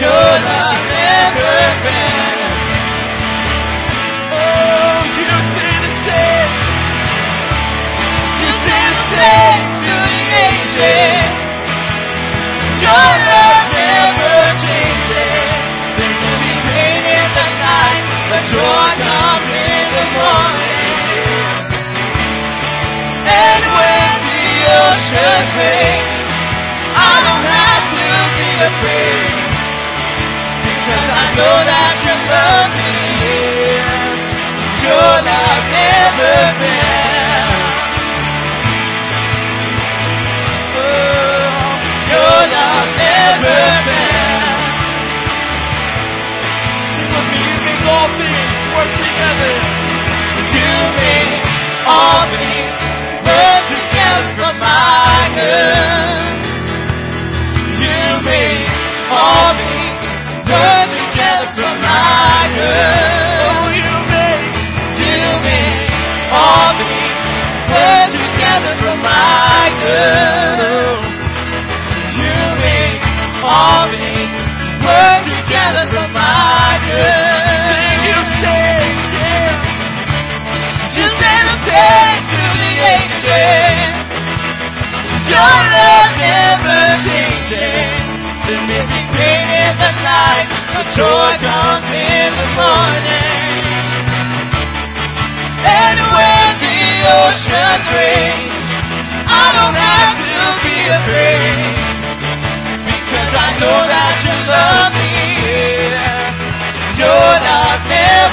should have never been. Oh, you innocent, you innocent, the innocent, should have never changed it. There can be pain in the night, but joy comes in the morning. And when the ocean fades. living.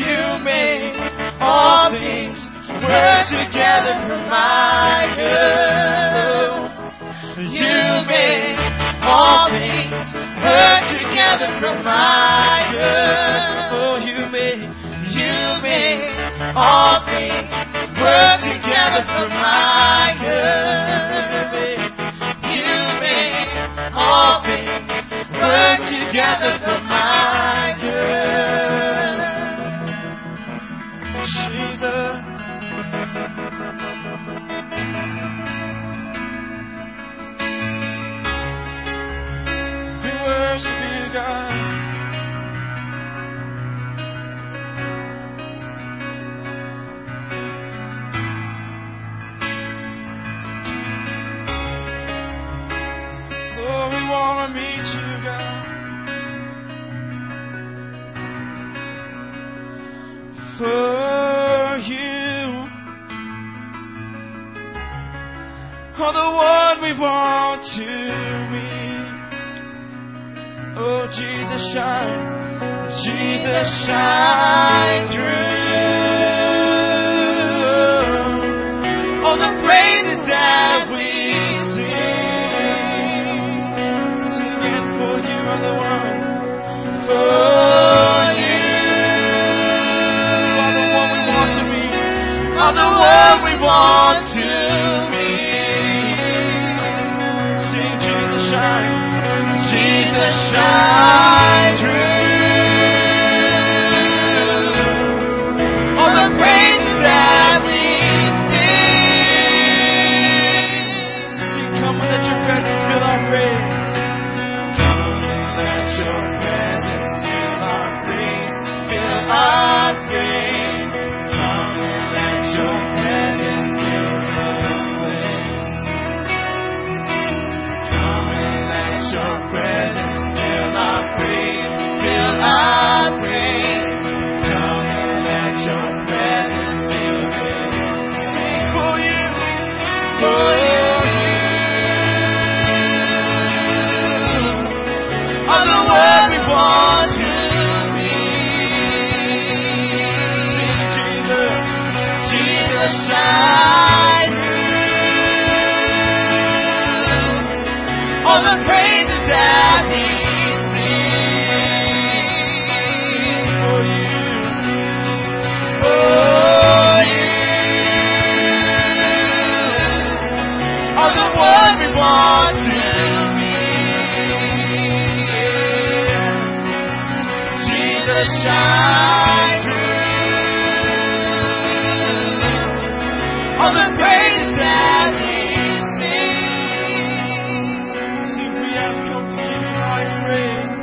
you make all things work together for my good. You make all things work together for my good. Oh, you make, you make all things work together for my we want to meet. Oh, Jesus, shine. Jesus, shine through. All oh, the praises that we sing. Sing it for you are the one. For you. You are the one we want to be. Are the one we want my friend.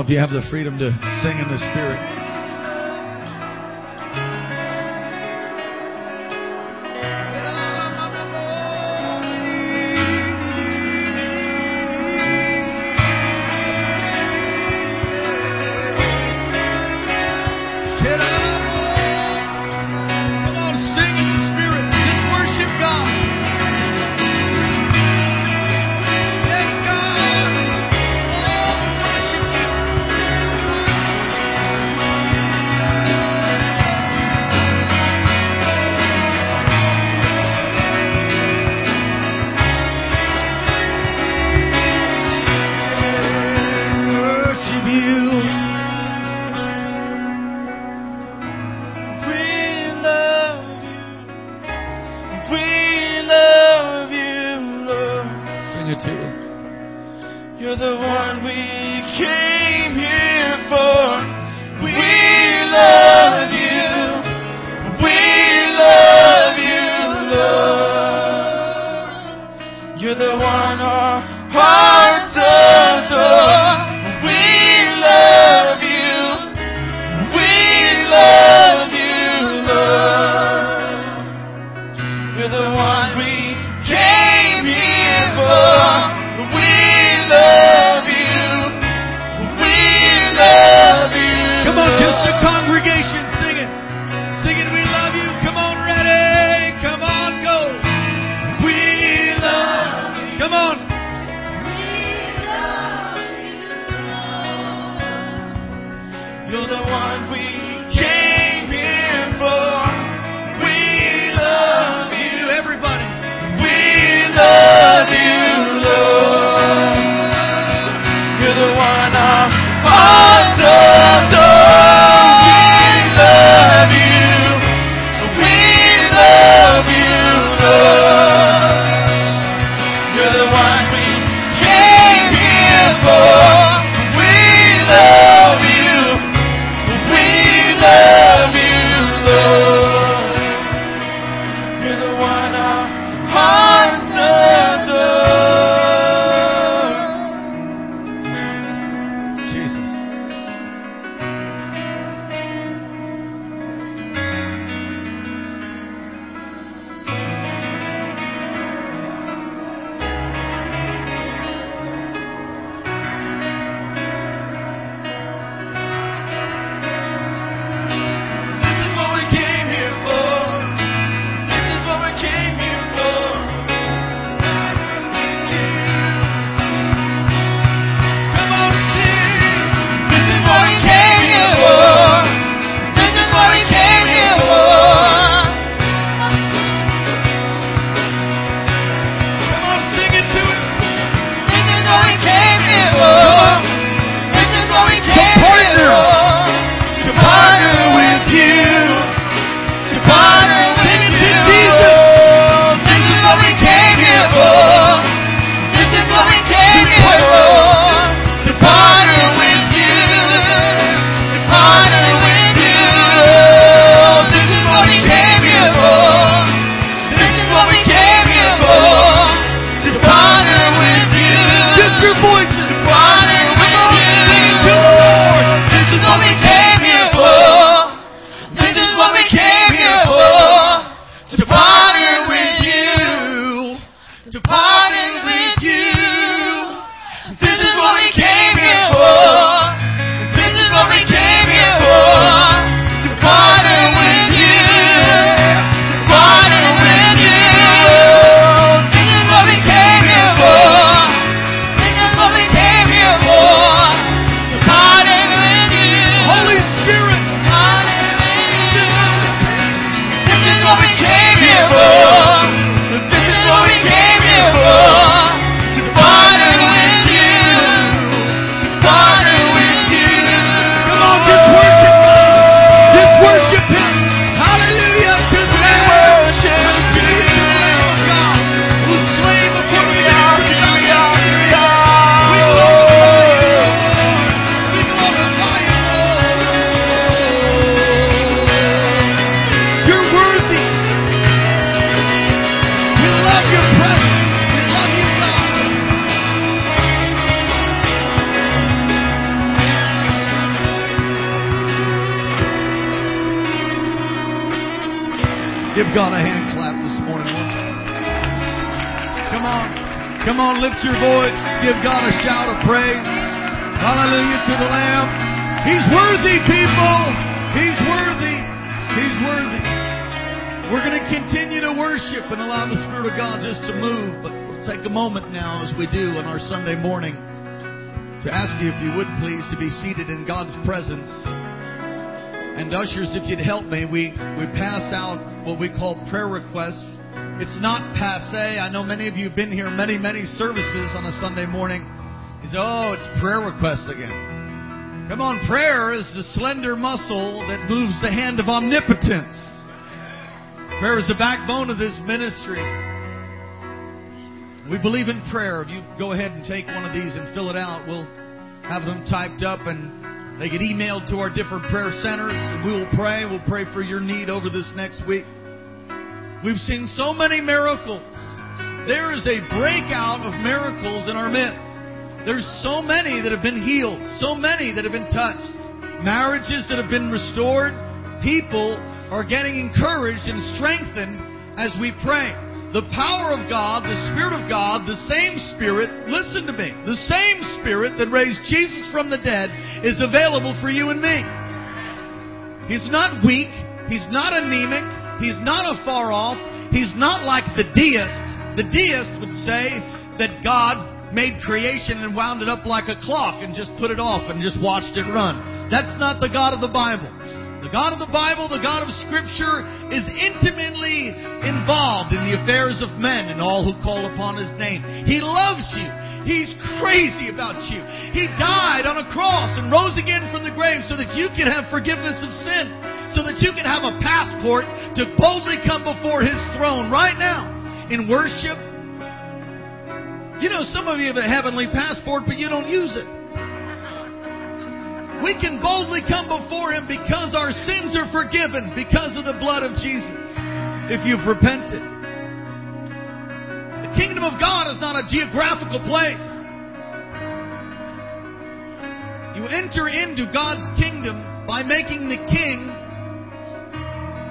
know if you have the freedom to sing in the Spirit. He's worthy, people. He's worthy. He's worthy. We're going to continue to worship and allow the Spirit of God just to move. But we'll take a moment now, as we do on our Sunday morning, to ask you, if you would please, to be seated in God's presence. And ushers, if you'd help me, we, we pass out what we call prayer requests. It's not passe. I know many of you have been here many, many services on a Sunday morning. You oh, it's prayer requests again. Come on, prayer is the slender muscle that moves the hand of omnipotence. Prayer is the backbone of this ministry. We believe in prayer. If you go ahead and take one of these and fill it out, we'll have them typed up and they get emailed to our different prayer centers, we will pray. We'll pray for your need over this next week. We've seen so many miracles. There is a breakout of miracles in our midst. There's so many that have been healed, so many that have been touched, marriages that have been restored. People are getting encouraged and strengthened as we pray. The power of God, the Spirit of God, the same Spirit, listen to me, the same Spirit that raised Jesus from the dead is available for you and me. He's not weak. He's not anemic. He's not afar off. He's not like the deist. The deist would say that God made creation and wound it up like a clock and just put it off and just watched it run. That's not the God of the Bible. The God of the Bible, the God of Scripture, is intimately involved in the affairs of men and all who call upon His name. He loves you. He's crazy about you. He died on a cross and rose again from the grave so that you can have forgiveness of sin, so that you can have a passport to boldly come before His throne right now in worship. You know, some of you have a heavenly passport, but you don't use it. We can boldly come before Him because our sins are forgiven because of the blood of Jesus. If you've repented. The kingdom of God is not a geographical place. You enter into God's kingdom by making the king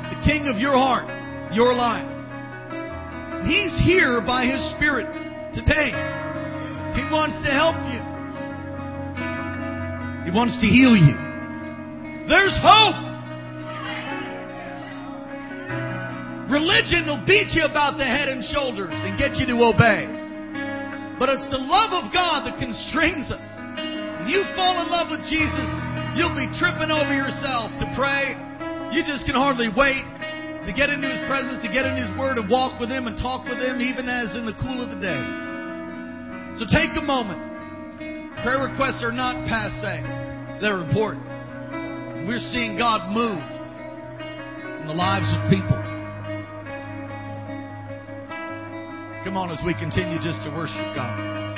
the king of your heart, your life. He's here by His Spirit today. He wants to help you. He wants to heal you. There's hope. Religion will beat you about the head and shoulders and get you to obey. But it's the love of God that constrains us. When you fall in love with Jesus, you'll be tripping over yourself to pray. You just can hardly wait to get into His presence, to get in His Word, and walk with Him and talk with Him, even as in the cool of the day. So take a moment. Prayer requests are not passe, they're important. We're seeing God move in the lives of people. Come on as we continue just to worship God.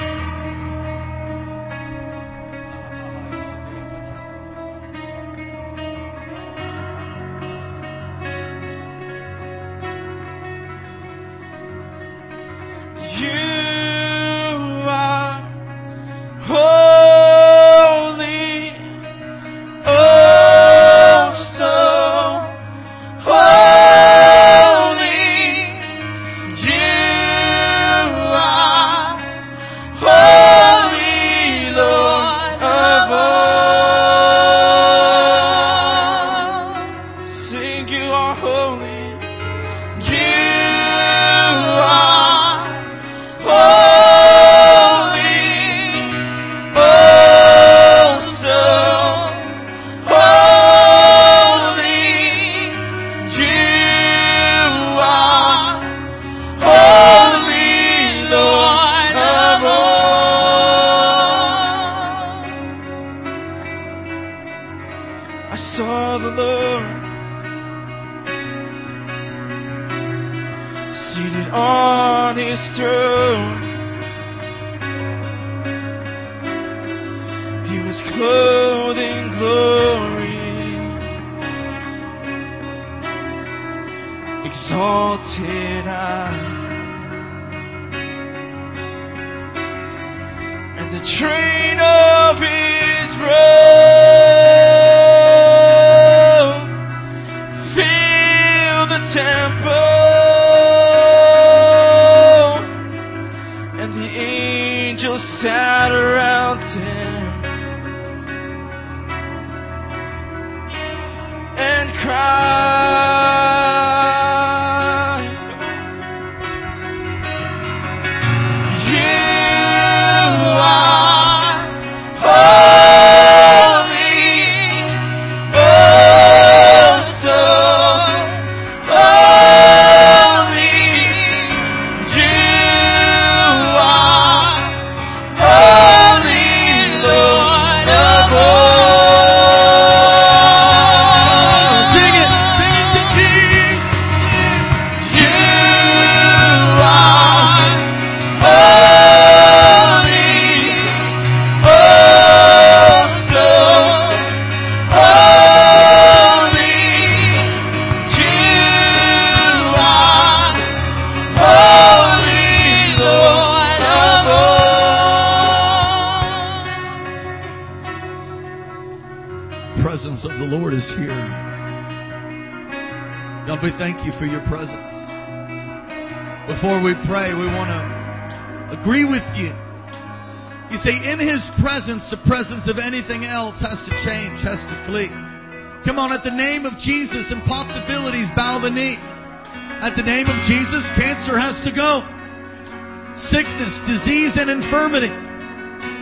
Infirmity.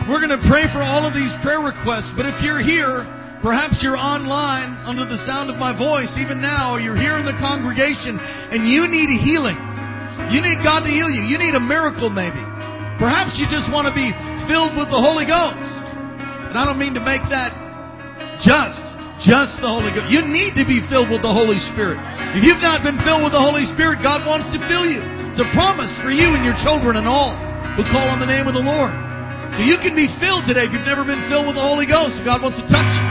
We're going to pray for all of these prayer requests, but if you're here, perhaps you're online under the sound of my voice, even now, or you're here in the congregation, and you need a healing. You need God to heal you. You need a miracle, maybe. Perhaps you just want to be filled with the Holy Ghost. And I don't mean to make that just, just the Holy Ghost. You need to be filled with the Holy Spirit. If you've not been filled with the Holy Spirit, God wants to fill you. It's a promise for you and your children and all who call on the name of the Lord. So you can be filled today if you've never been filled with the Holy Ghost. God wants to touch you.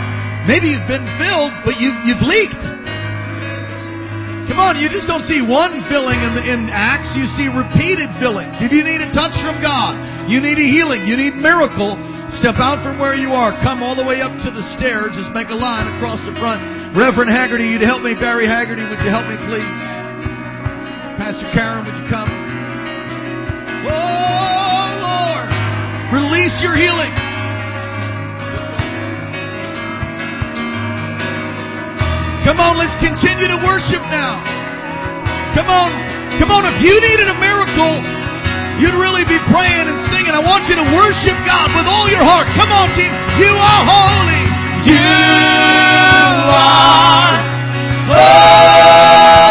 Maybe you've been filled, but you've, you've leaked. Come on, you just don't see one filling in, the, in Acts, you see repeated fillings. If you need a touch from God, you need a healing, you need miracle, step out from where you are, come all the way up to the stairs, just make a line across the front. Reverend Haggerty, you'd help me. Barry Haggerty, would you help me, please? Pastor Karen, would you come? Oh, Lord, release your healing. Come on, let's continue to worship now. Come on, come on. If you needed a miracle, you'd really be praying and singing. I want you to worship God with all your heart. Come on, team. You are holy. You are holy.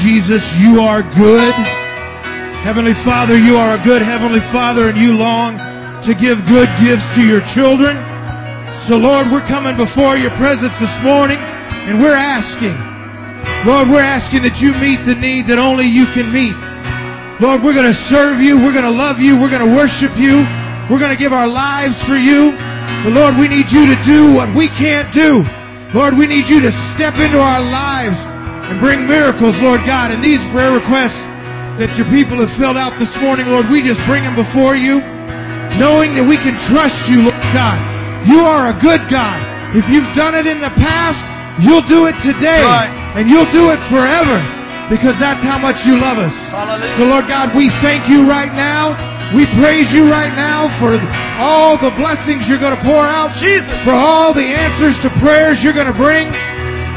Jesus, you are good. Heavenly Father, you are a good Heavenly Father and you long to give good gifts to your children. So Lord, we're coming before your presence this morning and we're asking, Lord, we're asking that you meet the need that only you can meet. Lord, we're going to serve you. We're going to love you. We're going to worship you. We're going to give our lives for you. But Lord, we need you to do what we can't do. Lord, we need you to step into our lives and bring miracles, Lord God. And these prayer requests that your people have filled out this morning, Lord, we just bring them before you, knowing that we can trust you, Lord God. You are a good God. If you've done it in the past, you'll do it today. Right. And you'll do it forever. because that's how much you love us. Hallelujah. So, Lord God, we thank you right now. We praise you right now for all the blessings you're going to pour out, Jesus. for all the answers to prayers you're going to bring.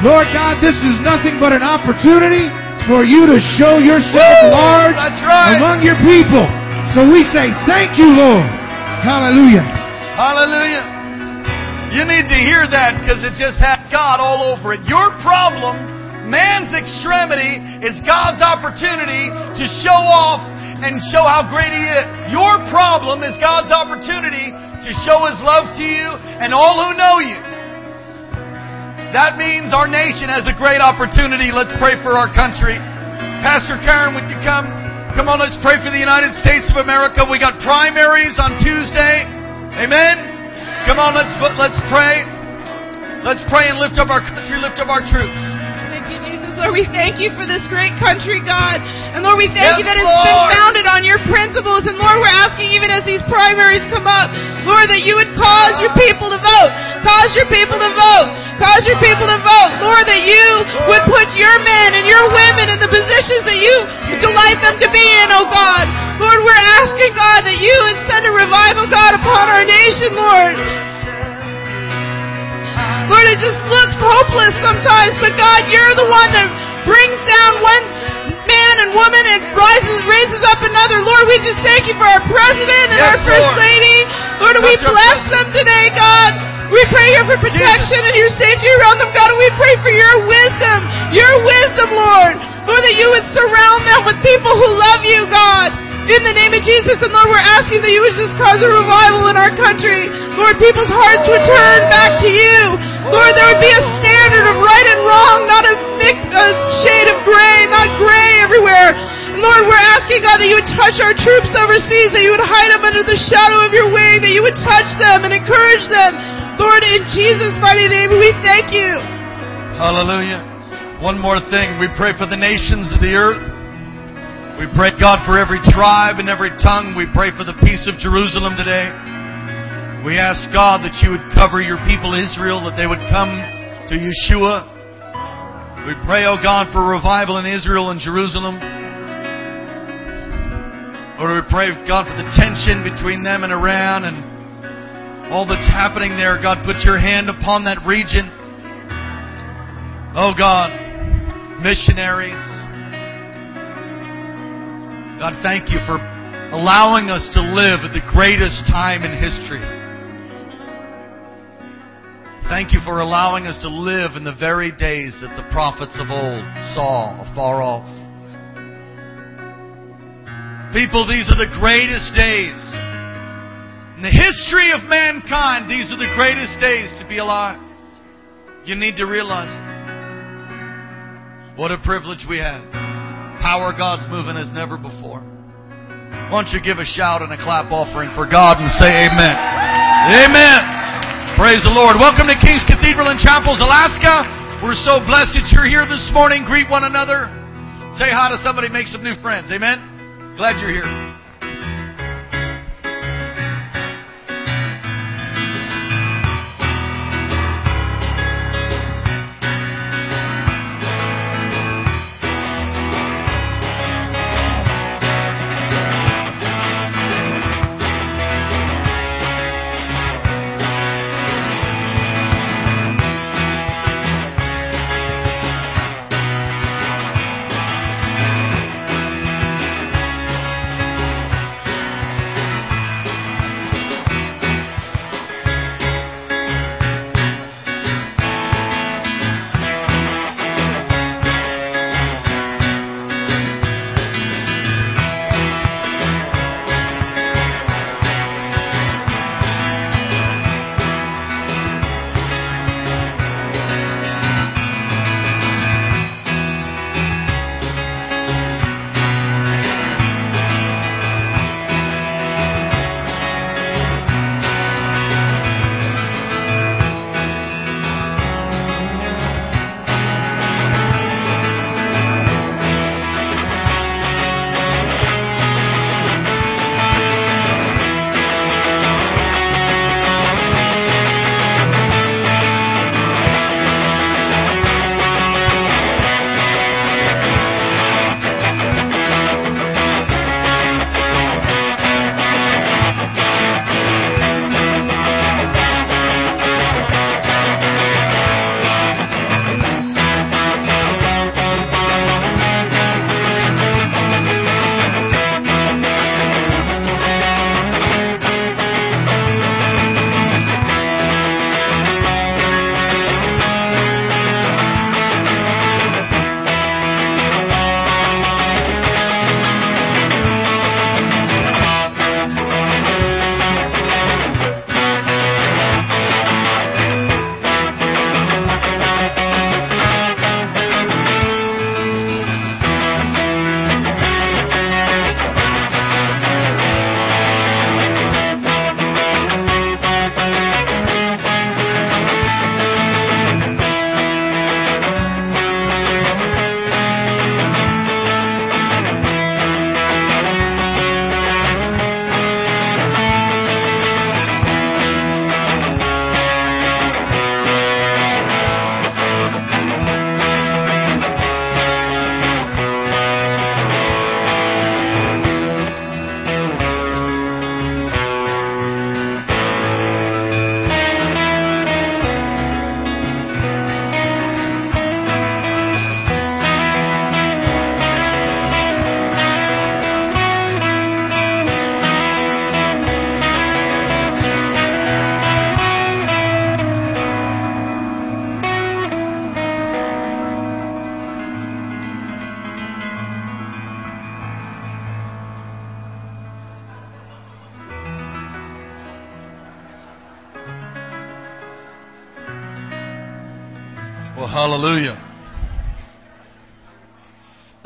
Lord God, this is nothing but an opportunity for you to show yourself Woo! large right. among your people. So we say, thank you, Lord. Hallelujah. Hallelujah. You need to hear that because it just had God all over it. Your problem, man's extremity, is God's opportunity to show off and show how great He is. Your problem is God's opportunity to show His love to you and all who know you. That means our nation has a great opportunity. Let's pray for our country. Pastor Karen, would you come? Come on, let's pray for the United States of America. We got primaries on Tuesday. Amen. Come on, let's let's pray. Let's pray and lift up our country, lift up our troops. Thank you, Jesus. Lord, we thank you for this great country, God. And Lord, we thank Yes, you that it's Lord. been founded on your principles. And Lord, we're asking even as these primaries come up, Lord, that you would cause your people to vote. Cause your people to vote. Cause your people to vote. Lord, that you would put your men and your women in the positions that you delight them to be in, oh God. Lord, we're asking, God, that you would send a revival, God, upon our nation, Lord. Lord, it just looks hopeless sometimes, but God, you're the one that brings down one man and woman and rises raises up another. Lord, we just thank you for our president and Yes, our first Lord. lady. Lord, and we bless them today, God. We pray here for protection and your safety around them, God, and we pray for your wisdom, your wisdom, Lord. Lord, that you would surround them with people who love you, God. In the name of Jesus, and Lord, we're asking that you would just cause a revival in our country. Lord, people's hearts would turn back to you. Lord, there would be a standard of right and wrong, not a mix, a shade of gray, not gray everywhere. Lord, we're asking, God, that you would touch our troops overseas, that you would hide them under the shadow of your wing, that you would touch them and encourage them. Lord, in Jesus' mighty name, we thank you. Hallelujah. One more thing. We pray for the nations of the earth. We pray, God, for every tribe and every tongue. We pray for the peace of Jerusalem today. We ask, God, that you would cover your people Israel, that they would come to Yeshua. We pray, oh God, for revival in Israel and Jerusalem. Lord, we pray, God, for the tension between them and Iran and all that's happening there. God, put your hand upon that region. Oh God, missionaries. God, thank you for allowing us to live at the greatest time in history. Thank you for allowing us to live in the very days that the prophets of old saw afar off. People, these are the greatest days. In the history of mankind, these are the greatest days to be alive. You need to realize it. What a privilege we have. Power God's moving as never before. Why don't you give a shout and a clap offering for God and say amen. Amen. Praise the Lord. Welcome to King's Cathedral in Chapels, Alaska. We're so blessed that you're here this morning. Greet one another. Say hi to somebody, make some new friends. Amen. Glad you're here.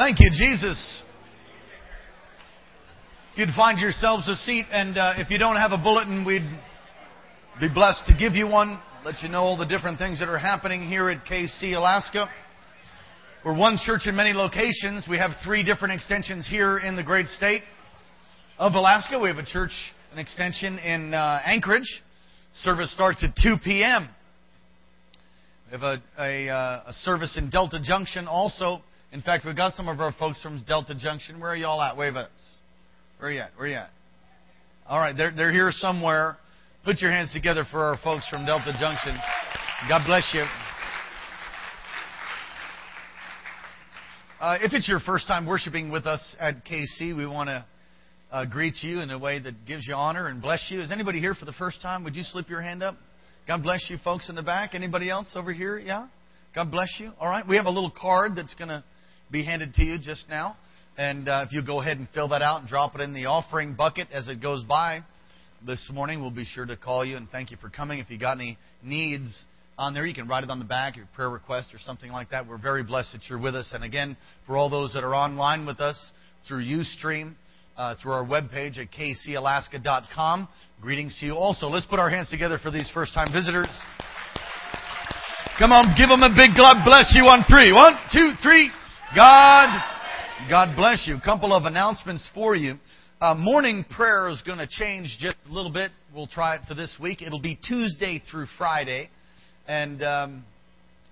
Thank you, Jesus. You'd find yourselves a seat, and uh, if you don't have a bulletin, we'd be blessed to give you one. Let you know all the different things that are happening here at KC Alaska. We're one church in many locations. We have three different extensions here in the great state of Alaska. We have a church, an extension in uh, Anchorage. Service starts at 2 p.m. We have a, a, uh, a service in Delta Junction also. In fact, we've got some of our folks from Delta Junction. Where are y'all at? Wave at us. Where are you at? Where are you at? All right, they're, they're here somewhere. Put your hands together for our folks from Delta Junction. God bless you. Uh, if it's your first time worshiping with us at KC, we want to uh, greet you in a way that gives you honor and bless you. Is anybody here for the first time? Would you slip your hand up? God bless you, folks in the back. Anybody else over here? Yeah? God bless you. All right. We have a little card that's going to be handed to you just now. And uh, if you go ahead and fill that out and drop it in the offering bucket as it goes by this morning, we'll be sure to call you and thank you for coming. If you got any needs on there, you can write it on the back, your prayer request or something like that. We're very blessed that you're with us. And again, for all those that are online with us through Ustream, uh, through our webpage at kcalaska.com. Greetings to you also. Let's put our hands together for these first time visitors. Come on, give them a big God bless you on three. One, two, three. God, God bless you. A couple of announcements for you. Uh, morning prayer is going to change just a little bit. We'll try it for this week. It'll be Tuesday through Friday, and um,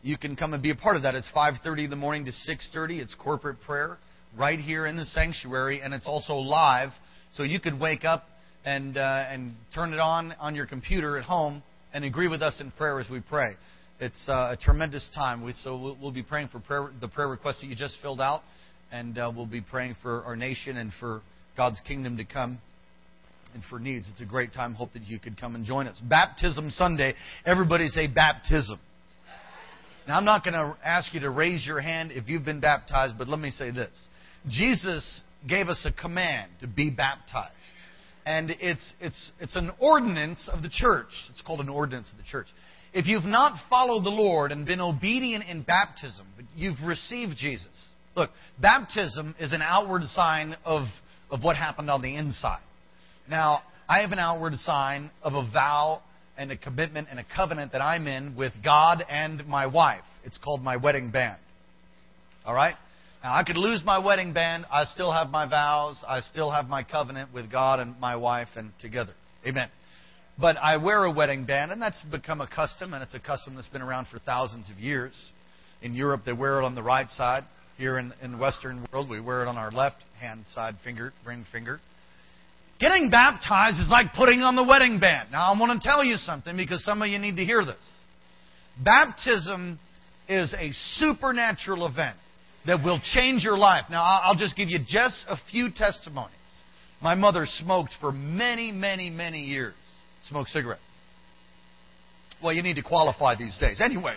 you can come and be a part of that. It's 5:30 in the morning to 6:30. It's corporate prayer right here in the sanctuary, and it's also live, so you could wake up and uh, and turn it on on your computer at home and agree with us in prayer as we pray. It's uh, a tremendous time. We, so we'll, we'll, be praying for prayer, the prayer requests that you just filled out, and uh, we'll be praying for our nation and for God's kingdom to come and for needs. It's a great time. Hope that you could come and join us. Baptism Sunday. Everybody say baptism. Now, I'm not going to ask you to raise your hand if you've been baptized, but let me say this. Jesus gave us a command to be baptized. And it's, it's, it's an ordinance of the church. It's called an ordinance of the church. If you've not followed the Lord and been obedient in baptism, but you've received Jesus, look, baptism is an outward sign of, of what happened on the inside. Now, I have an outward sign of a vow and a commitment and a covenant that I'm in with God and my wife. It's called my wedding band. All right? Now, I could lose my wedding band. I still have my vows. I still have my covenant with God and my wife and together. Amen. But I wear a wedding band, and that's become a custom, and it's a custom that's been around for thousands of years. In Europe, they wear it on the right side. Here in, in the Western world, we wear it on our left hand side finger, ring finger. Getting baptized is like putting on the wedding band. Now, I want to tell you something because some of you need to hear this. Baptism is a supernatural event that will change your life. Now, I'll just give you just a few testimonies. My mother smoked for many, many, many years. Smoked cigarettes. Well, you need to qualify these days. Anyway,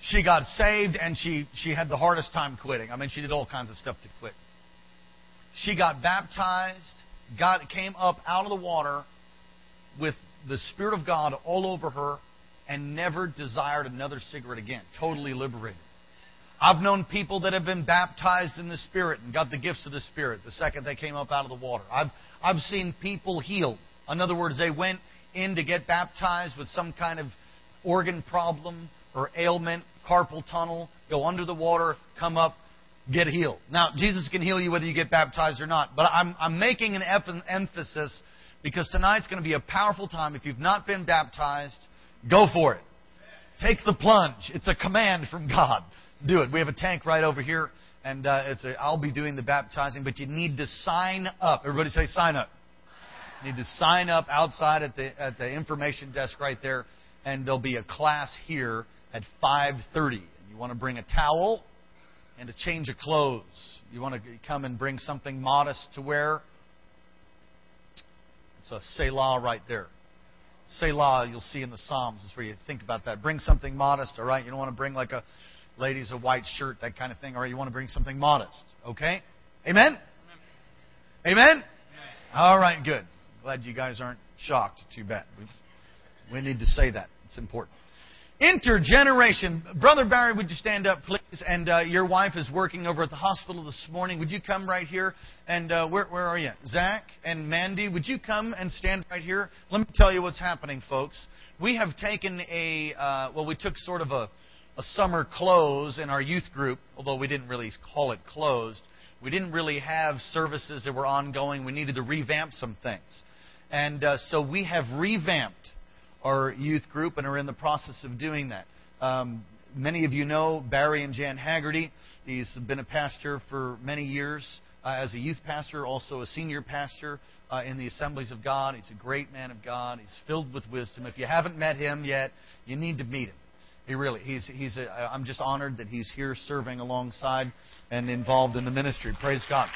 she got saved and she, she had the hardest time quitting. I mean, she did all kinds of stuff to quit. She got baptized, got, came up out of the water with the Spirit of God all over her, and never desired another cigarette again. Totally liberated. I've known people that have been baptized in the Spirit and got the gifts of the Spirit the second they came up out of the water. I've, I've seen people healed. In other words, they went in to get baptized with some kind of organ problem or ailment, carpal tunnel, go under the water, come up, get healed. Now, Jesus can heal you whether you get baptized or not, but I'm, I'm making an emphasis because tonight's going to be a powerful time. If you've not been baptized, Go for it. Take the plunge. It's a command from God. Do it. We have a tank right over here, and uh, it's a, I'll be doing the baptizing, but you need to sign up. Everybody say sign up. You need to sign up outside at the at the information desk right there, and there'll be a class here at 5:30. You want to bring a towel and a change of clothes. You want to come and bring something modest to wear. It's a Selah right there. Selah, you'll see in the Psalms, is where you think about that. Bring something modest, all right? You don't want to bring like a ladies a white shirt, that kind of thing, or you want to bring something modest, okay? Amen? Amen? Amen? All right, good. Glad you guys aren't shocked. Too bad. We, we need to say that. It's important. Intergeneration. Brother Barry, would you stand up, please? And uh, your wife is working over at the hospital this morning. Would you come right here? And uh, where, where are you? Zach and Mandy, would you come and stand right here? Let me tell you what's happening, folks. We have taken a, uh, well, we took sort of a, a summer close in our youth group, although we didn't really call it closed. We didn't really have services that were ongoing. We needed to revamp some things. And uh, so we have revamped our youth group and are in the process of doing that. Um, many of you know Barry and Jan Haggerty. He's been a pastor for many years uh, as a youth pastor, also a senior pastor uh, in the Assemblies of God. He's a great man of God. He's filled with wisdom. If you haven't met him yet, you need to meet him. He really, he's, he's a, I'm just honored that he's here serving alongside and involved in the ministry. Praise God.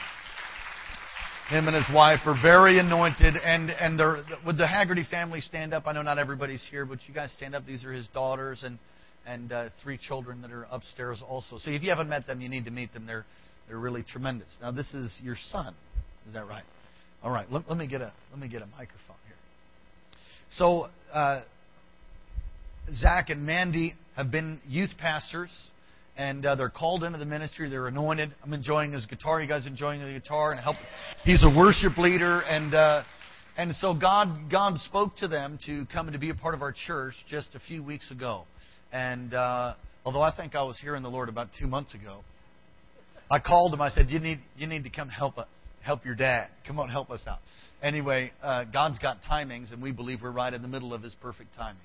Him and his wife are very anointed, and and they're, would the Haggerty family stand up? I know not everybody's here, but you guys stand up. These are his daughters and and uh, three children that are upstairs also. So if you haven't met them, you need to meet them. They're they're really tremendous. Now this is your son, is that right? All right. Let, let me get a let me get a microphone here. So uh, Zach and Mandy have been youth pastors and uh, they're called into the ministry. They're anointed. I'm enjoying his guitar. You guys enjoying the guitar and help? He's a worship leader, and uh, and so God God spoke to them to come and to be a part of our church just a few weeks ago. And uh, although I think I was hearing the Lord about two months ago, I called him. I said, "You need you need to come help us, help your dad. Come on, help us out." Anyway, uh, God's got timings, and we believe we're right in the middle of His perfect timing.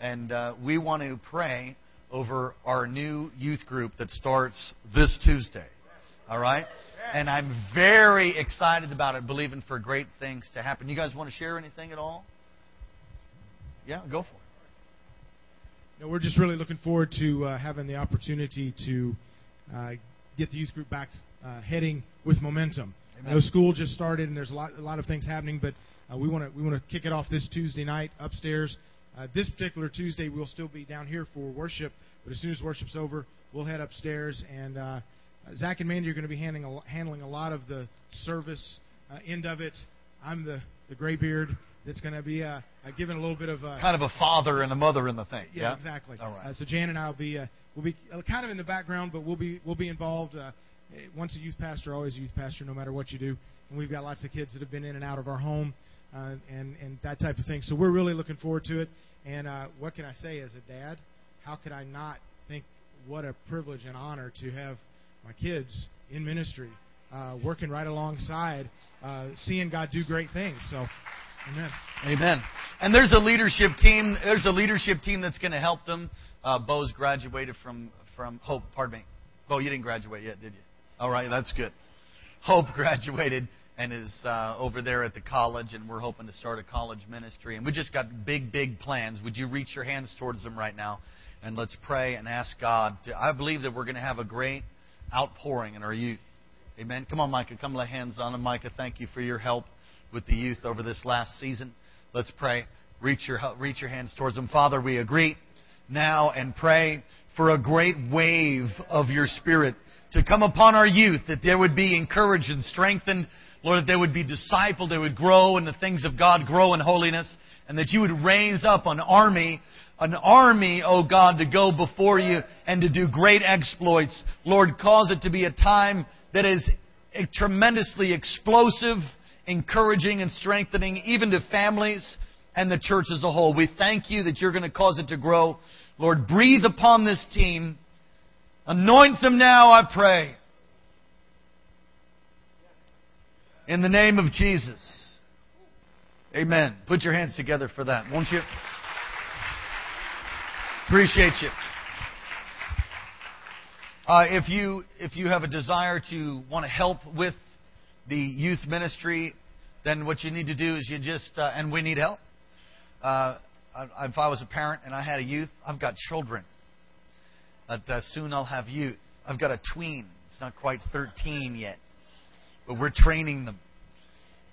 And uh, we want to pray over our new youth group that starts this Tuesday. All right? And I'm very excited about it, believing for great things to happen. You guys want to share anything at all? Yeah, go for it. No, we're just really looking forward to uh, having the opportunity to uh, get the youth group back uh, heading with momentum. Amen. I know school just started, and there's a lot, a lot of things happening, but uh, we want to we want to kick it off this Tuesday night upstairs. Uh, this particular Tuesday, we'll still be down here for worship, but as soon as worship's over, we'll head upstairs. And uh, Zach and Mandy are going to be handling a, handling a lot of the service uh, end of it. I'm the the graybeard that's going to be uh, uh, giving a little bit of uh, Kind of a father and a mother in the thing. yeah, Yeah, exactly. All right. Uh, so Jan and I will be uh, we'll be uh, kind of in the background, but we'll be we'll be involved. Uh, eh, once a youth pastor, always a youth pastor, no matter what you do. And we've got lots of kids that have been in and out of our home, uh, and and that type of thing. So we're really looking forward to it. And uh, what can I say as a dad? How could I not think what a privilege and honor to have my kids in ministry, uh, working right alongside, uh, seeing God do great things. So, amen. Amen. And there's a leadership team. There's a leadership team that's going to help them. Uh, Bo's graduated from from Hope. Pardon me, Bo. You didn't graduate yet, did you? All right, that's good. Hope graduated and is uh, over there at the college, and we're hoping to start a college ministry. And we just got big, big plans. Would you reach your hands towards them right now, and let's pray and ask God. To, I believe that we're going to have a great outpouring in our youth. Amen. Come on, Micah. Come lay hands on them. Micah, thank you for your help with the youth over this last season. Let's pray. Reach your, reach your hands towards them. Father, we agree now and pray for a great wave of your Spirit to come upon our youth, that they would be encouraged and strengthened. Lord, that they would be discipled, they would grow in the things of God, grow in holiness, and that you would raise up an army, an army, oh God, to go before you and to do great exploits. Lord, cause it to be a time that is tremendously explosive, encouraging, and strengthening, even to families and the church as a whole. We thank you that you're going to cause it to grow. Lord, breathe upon this team. Anoint them now, I pray. In the name of Jesus. Amen. Put your hands together for that, won't you? Appreciate you. Uh, if you if you have a desire to want to help with the youth ministry, then what you need to do is you just uh, and we need help. Uh, I- if I was a parent and I had a youth, I've got children. That uh, soon I'll have youth. I've got a tween. It's not quite 13 yet, but we're training them.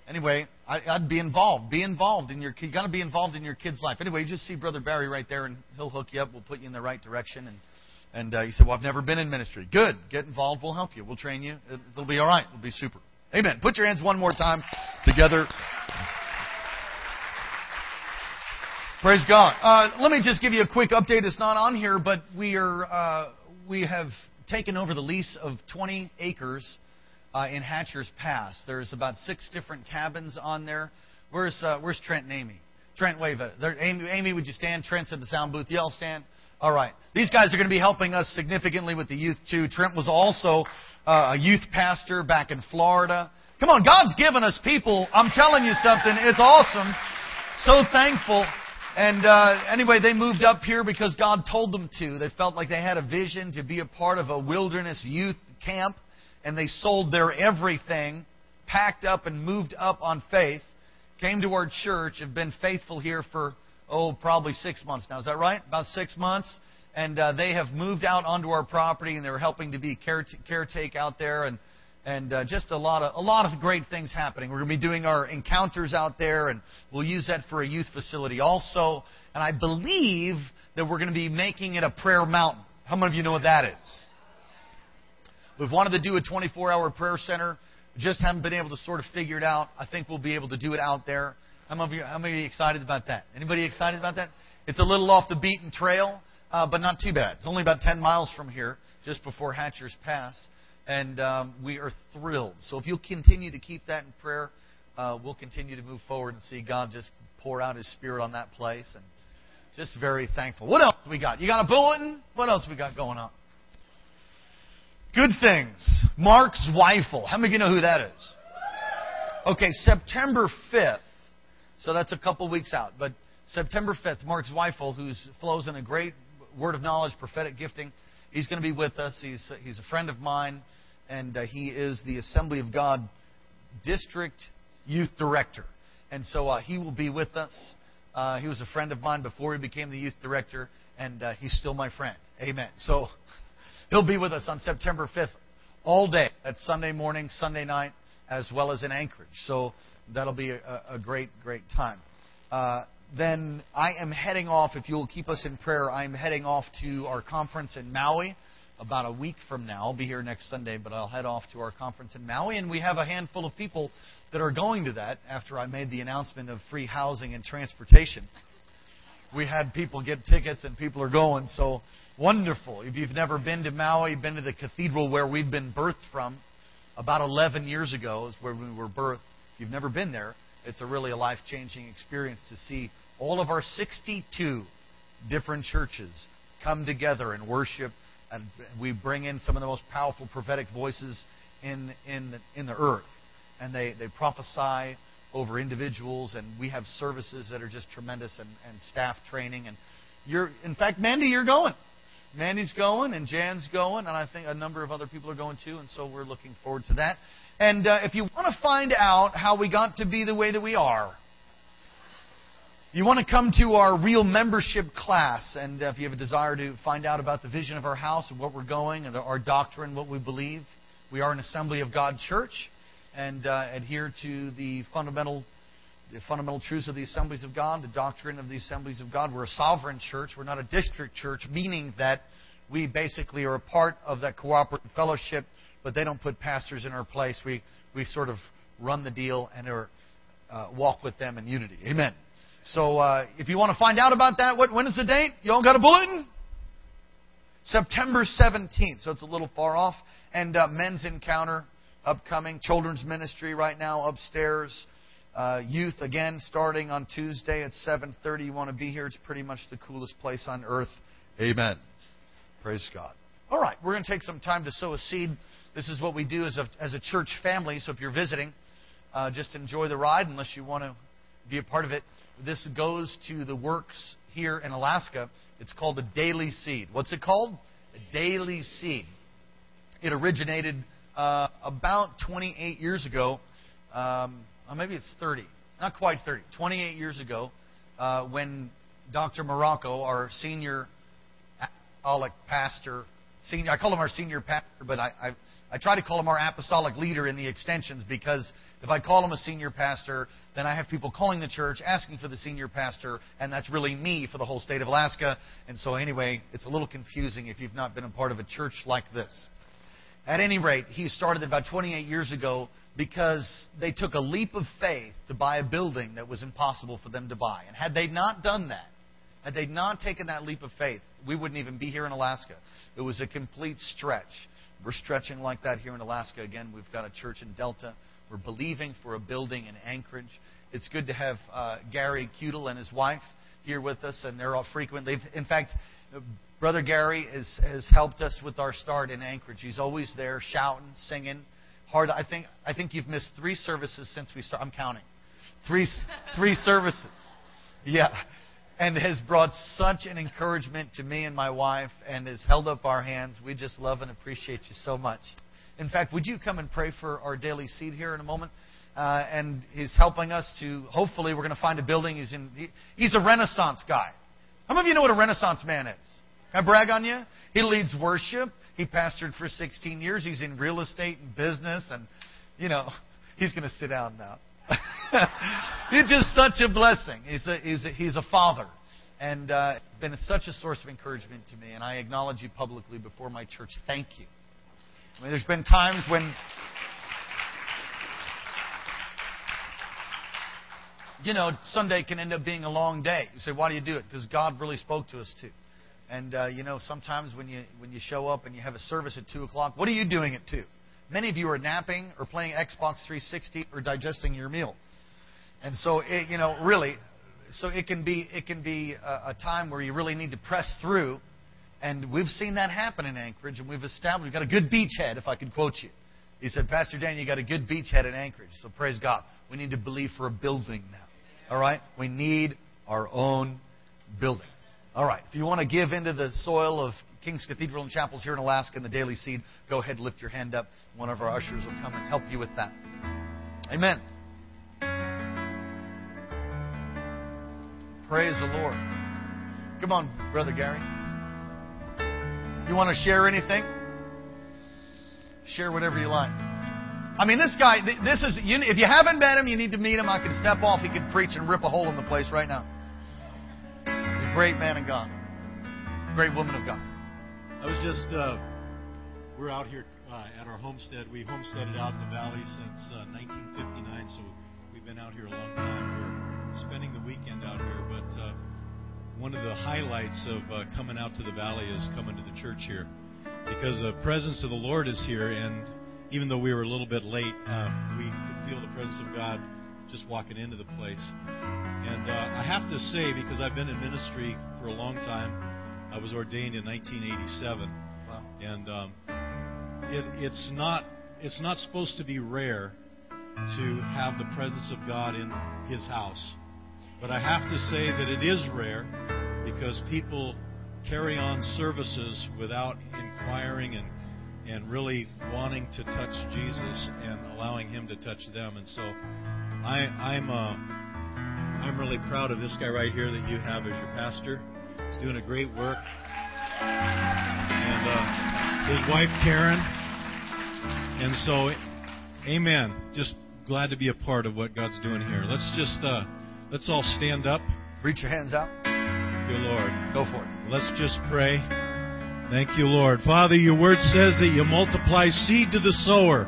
Anyway, I, I'd be involved. Be involved in your. You got to be involved in your kid's life. Anyway, you just see Brother Barry right there, and he'll hook you up. We'll put you in the right direction. And and uh, you said, "Well, I've never been in ministry." Good. Get involved. We'll help you. We'll train you. It, it'll be all right. It'll be super. Amen. Put your hands one more time together. Praise God. Uh, let me just give you a quick update. It's not on here, but we are uh, we have taken over the lease of 20 acres uh, in Hatcher's Pass. There's about six different cabins on there. Where's uh, Where's Trent and Amy? Trent, wave. it. Amy, Amy, would you stand? Trent's at the sound booth. You all stand. All right. These guys are going to be helping us significantly with the youth too. Trent was also uh, a youth pastor back in Florida. Come on, God's given us people. I'm telling you something. It's awesome. So thankful. And uh, anyway, they moved up here because God told them to. They felt like they had a vision to be a part of a wilderness youth camp, and they sold their everything, packed up, and moved up on faith. Came to our church, have been faithful here for oh probably six months now. Is that right? About six months. And uh, they have moved out onto our property, and they're helping to be care- caretake out there, and and uh, just a lot of a lot of great things happening. We're going to be doing our encounters out there, and we'll use that for a youth facility also. And I believe that we're going to be making it a prayer mountain. How many of you know what that is? We've wanted to do a 24-hour prayer center. Just haven't been able to sort of figure it out. I think we'll be able to do it out there. How many of you, how many excited about that? Anybody excited about that? It's a little off the beaten trail, uh, but not too bad. It's only about 10 miles from here, just before Hatcher's Pass and um, we are thrilled. So if you'll continue to keep that in prayer, uh, we'll continue to move forward and see God just pour out His Spirit on that place, and just very thankful. What else we got? You got a bulletin? What else we got going on? Good things. Mark Zweifel. How many of you know who that is? Okay, September 5th. So that's a couple weeks out. But September 5th, Mark Zweifel, who flows in a great word of knowledge, prophetic gifting, he's going to be with us. He's, he's a friend of mine and uh, he is the Assembly of God District Youth Director. And so uh, he will be with us. Uh, he was a friend of mine before he became the youth director, and uh, he's still my friend. Amen. So he'll be with us on September 5th all day. That's Sunday morning, Sunday night, as well as in Anchorage. So that'll be a, a great, great time. Uh, then I am heading off, if you'll keep us in prayer, I'm heading off to our conference in Maui about a week from now. I'll be here next Sunday, but I'll head off to our conference in Maui, and we have a handful of people that are going to that after I made the announcement of free housing and transportation. We had people get tickets, and people are going, so wonderful. If you've never been to Maui, been to the cathedral where we've been birthed from, about 11 years ago is where we were birthed. If you've never been there, it's a really a life changing experience to see all of our 62 different churches come together and worship and we bring in some of the most powerful prophetic voices in in the, in the earth, and they they prophesy over individuals, and we have services that are just tremendous, and, and staff training, and you're in fact, Mandy, you're going. Mandy's going, and Jan's going, and I think a number of other people are going too, and so we're looking forward to that. And uh, if you want to find out how we got to be the way that we are, you want to come to our real membership class, and if you have a desire to find out about the vision of our house and what we're going, and our doctrine, what we believe, we are an Assembly of God church and uh, adhere to the fundamental, the fundamental truths of the Assemblies of God, the doctrine of the Assemblies of God. We're a sovereign church. We're not a district church, meaning that we basically are a part of that cooperative fellowship, but they don't put pastors in our place. We we sort of run the deal and are, uh, walk with them in unity. Amen. So uh, if you want to find out about that, what, when is the date? You all got a bulletin? September 17th, so it's a little far off. And uh, men's encounter upcoming, children's ministry right now upstairs. Uh, youth again starting on Tuesday at 7:30. You want to be here? It's pretty much the coolest place on earth. Amen. Praise God. All right, we're going to take some time to sow a seed. This is what we do as a as a church family. So if you're visiting, uh, just enjoy the ride unless you want to be a part of it this goes to the works here in Alaska. It's called a daily seed. What's it called? A daily seed. It originated uh, about 28 years ago. Um, maybe it's 30. Not quite 30. 28 years ago, uh, when Dr. Marocco, our senior apostolic pastor, senior, I call him our senior pastor, but I, I, I try to call him our apostolic leader in the extensions because if I call him a senior pastor, then I have people calling the church asking for the senior pastor, and that's really me for the whole state of Alaska. And so, anyway, it's a little confusing if you've not been a part of a church like this. At any rate, he started about 28 years ago because they took a leap of faith to buy a building that was impossible for them to buy. And had they not done that, had they not taken that leap of faith, we wouldn't even be here in Alaska. It was a complete stretch. We're stretching like that here in Alaska. Again, we've got a church in Delta. We're believing for a building in Anchorage. It's good to have uh, Gary Cudel and his wife here with us, and they're all frequent. They've, in fact, Brother Gary has, has helped us with our start in Anchorage. He's always there, shouting, singing. Hard. I think I think you've missed three services since we started. I'm counting, three three services. Yeah, and has brought such an encouragement to me and my wife, and has held up our hands. We just love and appreciate you so much. In fact, would you come and pray for our daily seed here in a moment? Uh, and he's helping us to. Hopefully, we're going to find a building. He's in. He, he's a Renaissance guy. How many of you know what a Renaissance man is? Can I brag on you? He leads worship. He pastored for 16 years. He's in real estate and business, and you know, he's going to sit down now. he's just such a blessing. He's a, he's a, he's a father, and uh, been such a source of encouragement to me. And I acknowledge you publicly before my church. Thank you. I mean, there's been times when. You know, Sunday can end up being a long day. You say, why do you do it? Because God really spoke to us too. And uh, you know, sometimes when you when you show up and you have a service at two o'clock, what are you doing at two? Many of you are napping or playing Xbox 360 or digesting your meal. And so, it, you know, really, so it can be it can be a, a time where you really need to press through. And we've seen that happen in Anchorage, and we've established we've got a good beachhead, if I could quote you. He said, Pastor Dan, you got a good beachhead in Anchorage. So praise God. We need to believe for a building now. All right? We need our own building. All right. If you want to give into the soil of King's Cathedral and Chapels here in Alaska and the Daily Seed, go ahead and lift your hand up. One of our ushers will come and help you with that. Amen. Praise the Lord. Come on, Brother Gary. You want to share anything? Share whatever you like. I mean, this guy, this is, if you haven't met him, you need to meet him. I could step off, he could preach and rip a hole in the place right now great man of God, great woman of God. I was just, uh, we're out here uh, at our homestead. We homesteaded out in the valley since uh, 1959, so we've been out here a long time. We're spending the weekend out here, but uh, one of the highlights of uh, coming out to the valley is coming to the church here because the presence of the Lord is here, and even though we were a little bit late, uh, we could feel the presence of God just walking into the place. And uh, I have to say, because I've been in ministry for a long time, I was ordained in 1987, wow. and um, it, it's not it's not supposed to be rare to have the presence of God in His house, but I have to say that it is rare because people carry on services without inquiring and and really wanting to touch Jesus and allowing Him to touch them, and so I, I'm. Uh, I'm really proud of this guy right here that you have as your pastor. He's doing a great work. And uh, his wife, Karen. And so, amen. Just glad to be a part of what God's doing here. Let's just, uh, let's all stand up. Reach your hands out. Thank you, Lord. Go for it. Let's just pray. Thank you, Lord. Father, your word says that you multiply seed to the sower,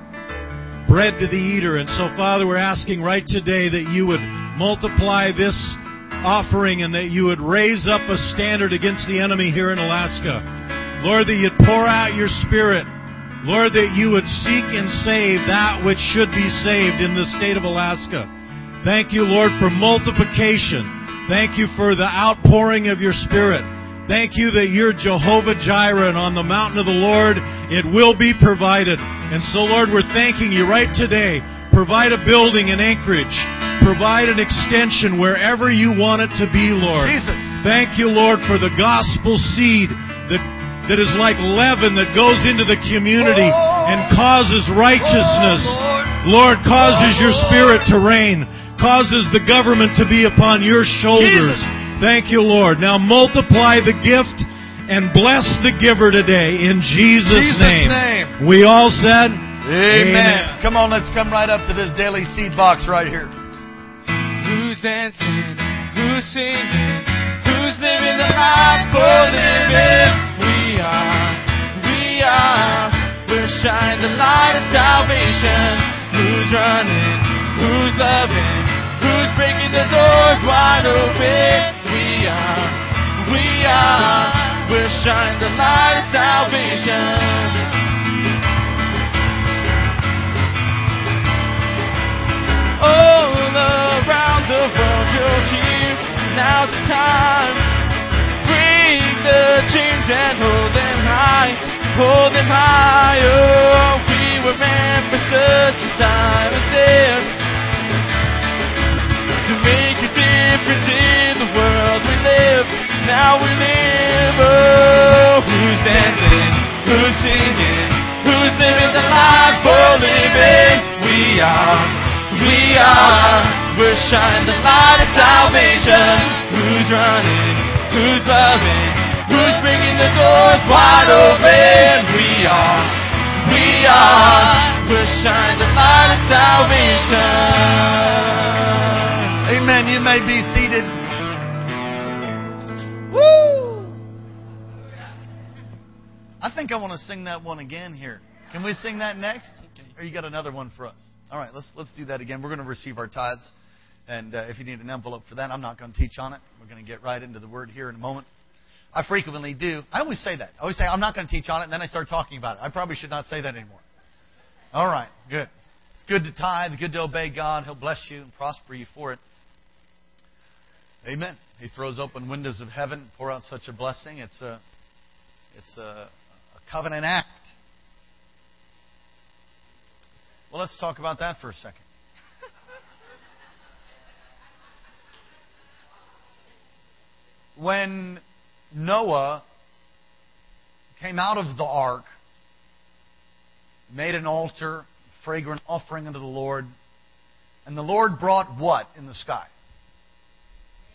bread to the eater. And so, Father, we're asking right today that you would multiply this offering and that you would raise up a standard against the enemy here in Alaska. Lord, that you'd pour out your spirit. Lord, that you would seek and save that which should be saved in the state of Alaska. Thank you, Lord, for multiplication. Thank you for the outpouring of your spirit. Thank you that you're Jehovah Jireh and on the mountain of the Lord it will be provided. And so, Lord, we're thanking you right today. Provide a building in Anchorage provide an extension wherever you want it to be, Lord. Jesus. Thank you, Lord, for the gospel seed that, that is like leaven that goes into the community oh, and causes righteousness. Oh, Lord. Lord. causes your oh, spirit to reign, causes the government to be upon your shoulders. Jesus. Thank you, Lord. Now multiply the gift and bless the giver today in Jesus', Jesus name. name. We all said, Amen. Amen. Come on, let's come right up to this daily seed box right here. Who's dancing? Who's singing? Who's living the life for living? We are, we are. We're shining the light of salvation. Who's running? Who's loving? Who's breaking the doors wide open? We are, we are. We're shining the light of salvation. All around the world you'll hear. Now's the time. Bring the chains and hold them high. Hold them high. Oh, we were meant for such a time as this. To make a difference in the world we live. Now we live. Oh, who's dancing? Who's singing? Who's living the life for living? We are. We are. We're shining the light of salvation. Who's running? Who's loving? Who's bringing the doors wide open? We are. We are. We're shining the light of salvation. Amen. You may be seated. Woo! I think I want to sing that one again here. Can we sing that next? Or you got another one for us? All right, let's let's do that again. We're going to receive our tithes, and uh, if you need an envelope for that, I'm not going to teach on it. We're going to get right into the word here in a moment. I frequently do. I always say that. I always say I'm not going to teach on it, and then I start talking about it. I probably should not say that anymore. All right, good. It's good to tithe, good to obey God. He'll bless you and prosper you for it. Amen. He throws open windows of heaven, and pour out such a blessing. It's a, it's a, a covenant act. Well, let's talk about that for a second. when Noah came out of the ark, made an altar, fragrant offering unto the Lord, and the Lord brought what in the sky?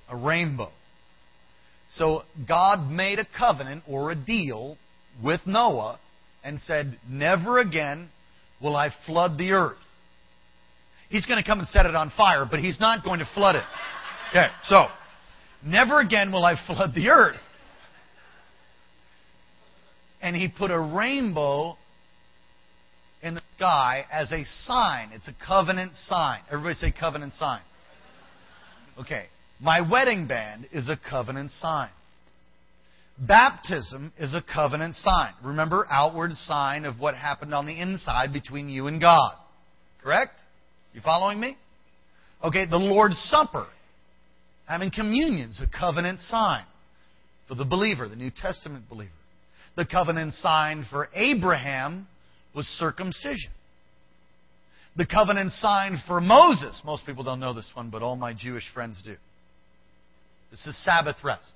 A rainbow. So God made a covenant or a deal with Noah and said, Never again will I flood the earth. He's going to come and set it on fire, but he's not going to flood it. Okay, so, never again will I flood the earth. And he put a rainbow in the sky as a sign. It's a covenant sign. Everybody say covenant sign. Okay. My wedding band is a covenant sign. Baptism is a covenant sign. Remember, outward sign of what happened on the inside between you and God. Correct? You following me? Okay, the Lord's Supper, having communion, is a covenant sign for the believer, the New Testament believer. The covenant sign for Abraham was circumcision. The covenant sign for Moses, most people don't know this one, but all my Jewish friends do. This is Sabbath rest.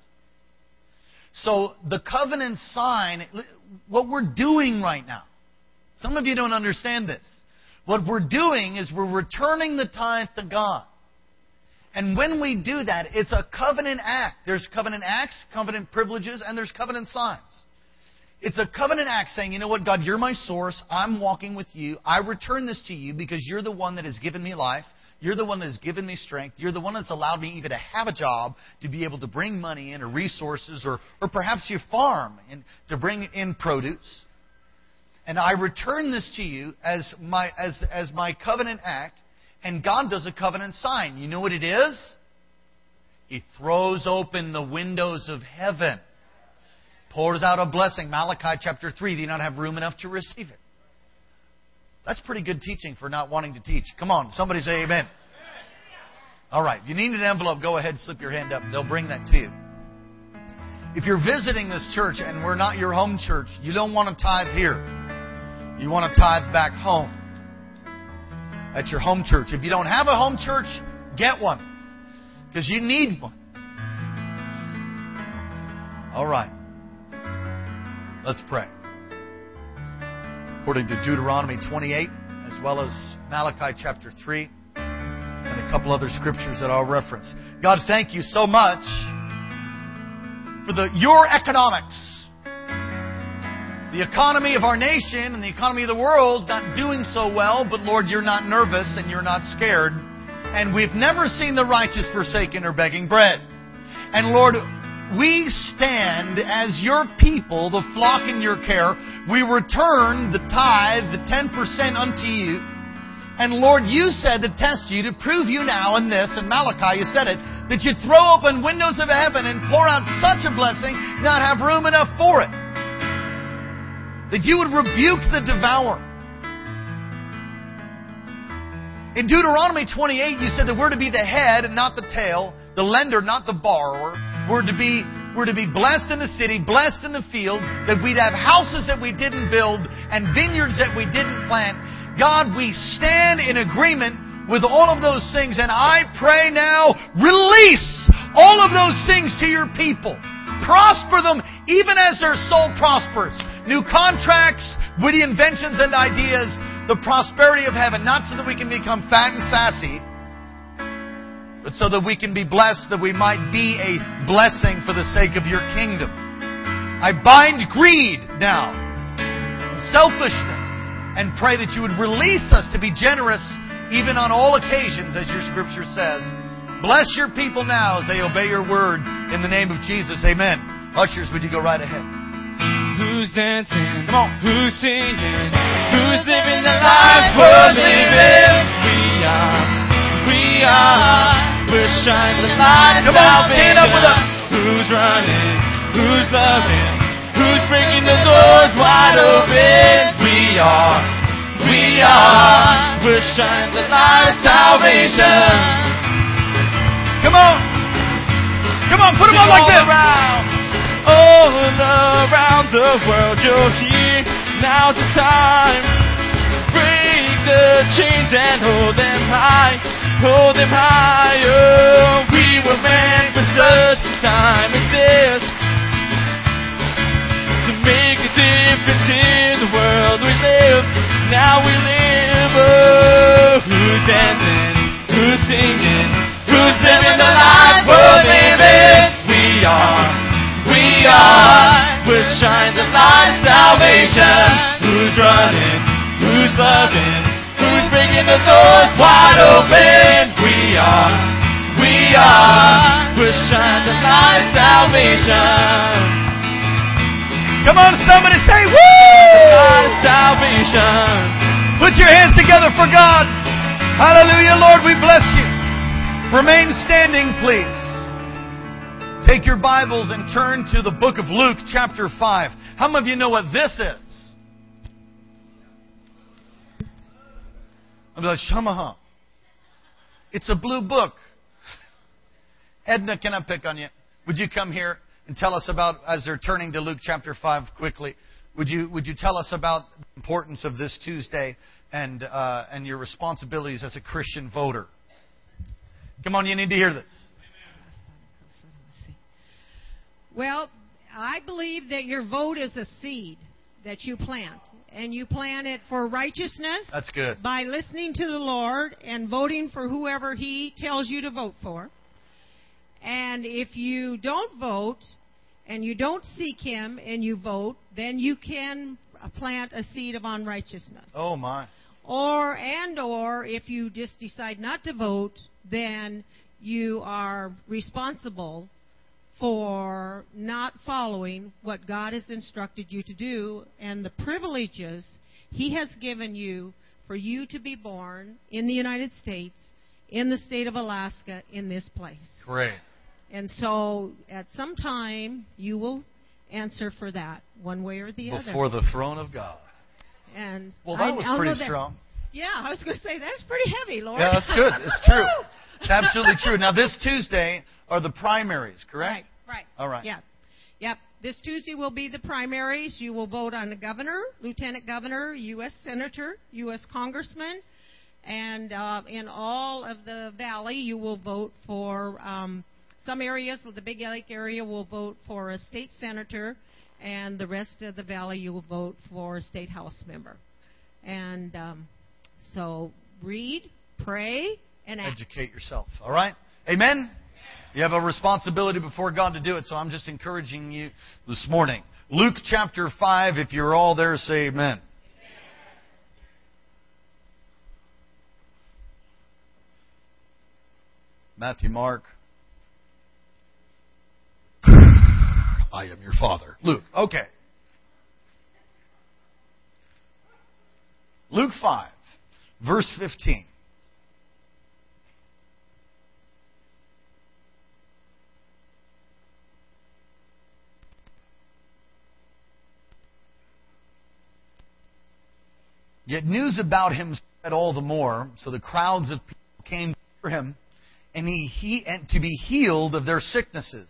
So the covenant sign, what we're doing right now, some of you don't understand this. What we're doing is we're returning the tithe to God. And when we do that, it's a covenant act. There's covenant acts, covenant privileges, and there's covenant signs. It's a covenant act saying, you know what, God, you're my source. I'm walking with you. I return this to you because you're the one that has given me life. You're the one that has given me strength. You're the one that's allowed me even to have a job, to be able to bring money in, or resources, or, or perhaps you farm and to bring in produce. And I return this to you as my, as, as my covenant act, and God does a covenant sign. You know what it is? He throws open the windows of heaven, pours out a blessing. Malachi chapter 3, do you not have room enough to receive it? That's pretty good teaching for not wanting to teach. Come on, somebody say amen. All right, if you need an envelope, go ahead and slip your hand up. They'll bring that to you. If you're visiting this church and we're not your home church, you don't want to tithe here. You want to tithe back home at your home church. If you don't have a home church, get one because you need one. All right. Let's pray according to Deuteronomy 28, as well as Malachi chapter 3, and a couple other scriptures that I'll reference. God, thank you so much for the your economics. The economy of our nation and the economy of the world is not doing so well, but Lord, you're not nervous and you're not scared. And we've never seen the righteous forsaken or begging bread. And Lord, we stand as your people, the flock in your care. We return the tithe, the 10% unto you. And Lord, you said to test you, to prove you now in this, and Malachi, you said it, that you'd throw open windows of heaven and pour out such a blessing, not have room enough for it. That you would rebuke the devourer. In Deuteronomy 28, you said that we're to be the head and not the tail, the lender, not the borrower. We're to be we're to be blessed in the city, blessed in the field, that we'd have houses that we didn't build and vineyards that we didn't plant. God, we stand in agreement with all of those things, and I pray now, release all of those things to your people. Prosper them even as their soul prospers. New contracts, witty inventions and ideas, the prosperity of heaven, not so that we can become fat and sassy, but so that we can be blessed, that we might be a blessing for the sake of your kingdom. I bind greed now, selfishness, and pray that you would release us to be generous even on all occasions, as your scripture says. Bless your people now as they obey your word in the name of Jesus. Amen. Ushers, would you go right ahead? Who's dancing? Come on. Who's singing? Who's living the life we're living? We are. We are. The light Come on, stand up with us. Who's running? Who's loving? Who's breaking the doors wide open? We are. We are. We're shining the light of salvation. Come on. Come on, put them on like this. Around, all around the world, you're here. Now's the time. Break the chains and hold them high. Hold them higher. Oh, we were meant for such a time as this. To make a difference in the world we live. Now we live. Oh, who's dancing? Who's singing? Who's living the life we're living? We are. We are. We're shining the light of salvation. Who's running? Who's loving? Who's the doors wide open? We are. We are. We're shining the light of salvation. Come on, somebody say, Light Woo! of salvation. Put your hands together for God. Hallelujah, Lord, we bless you. Remain standing, please. Take your Bibles and turn to the book of Luke, chapter 5. How many of you know what this is? I'm like, Shamaha. It's a blue book. Edna, can I pick on you? Would you come here and tell us about, as they're turning to Luke chapter 5 quickly, would you, would you tell us about the importance of this Tuesday and, uh, and your responsibilities as a Christian voter? Come on, you need to hear this. Well, I believe that your vote is a seed that you plant. And you plant it for righteousness That's good. by listening to the Lord and voting for whoever He tells you to vote for. And if you don't vote and you don't seek Him and you vote, then you can plant a seed of unrighteousness. Oh, my. Or and or if you just decide not to vote, then you are responsible for not following what God has instructed you to do and the privileges He has given you for you to be born in the United States, in the state of Alaska, in this place. Great. And so at some time you will answer for that, one way or the other. Before the throne of God. And Well, that I- was I'll pretty that- strong. Yeah, I was going to say that's pretty heavy, Lord. Yeah, that's good. It's true. It's absolutely true. Now, this Tuesday are the primaries, correct? Right, right. All right. Yeah. Yep. This Tuesday will be the primaries. You will vote on the governor, lieutenant governor, U.S. senator, U.S. congressman, and uh, in all of the valley, you will vote for um, some areas of the Big Lake area will vote for a state senator, and the rest of the valley you will vote for a state house member. And um, so read, pray, and act. Educate yourself. All right? Amen? You have a responsibility before God to do it, so I'm just encouraging you this morning. Luke chapter 5, if you're all there, say amen. Matthew, Mark. I am your father. Luke. Okay. Luke 5. Verse 15. Yet news about him spread all the more, so the crowds of people came for him, and he, he and to be healed of their sicknesses.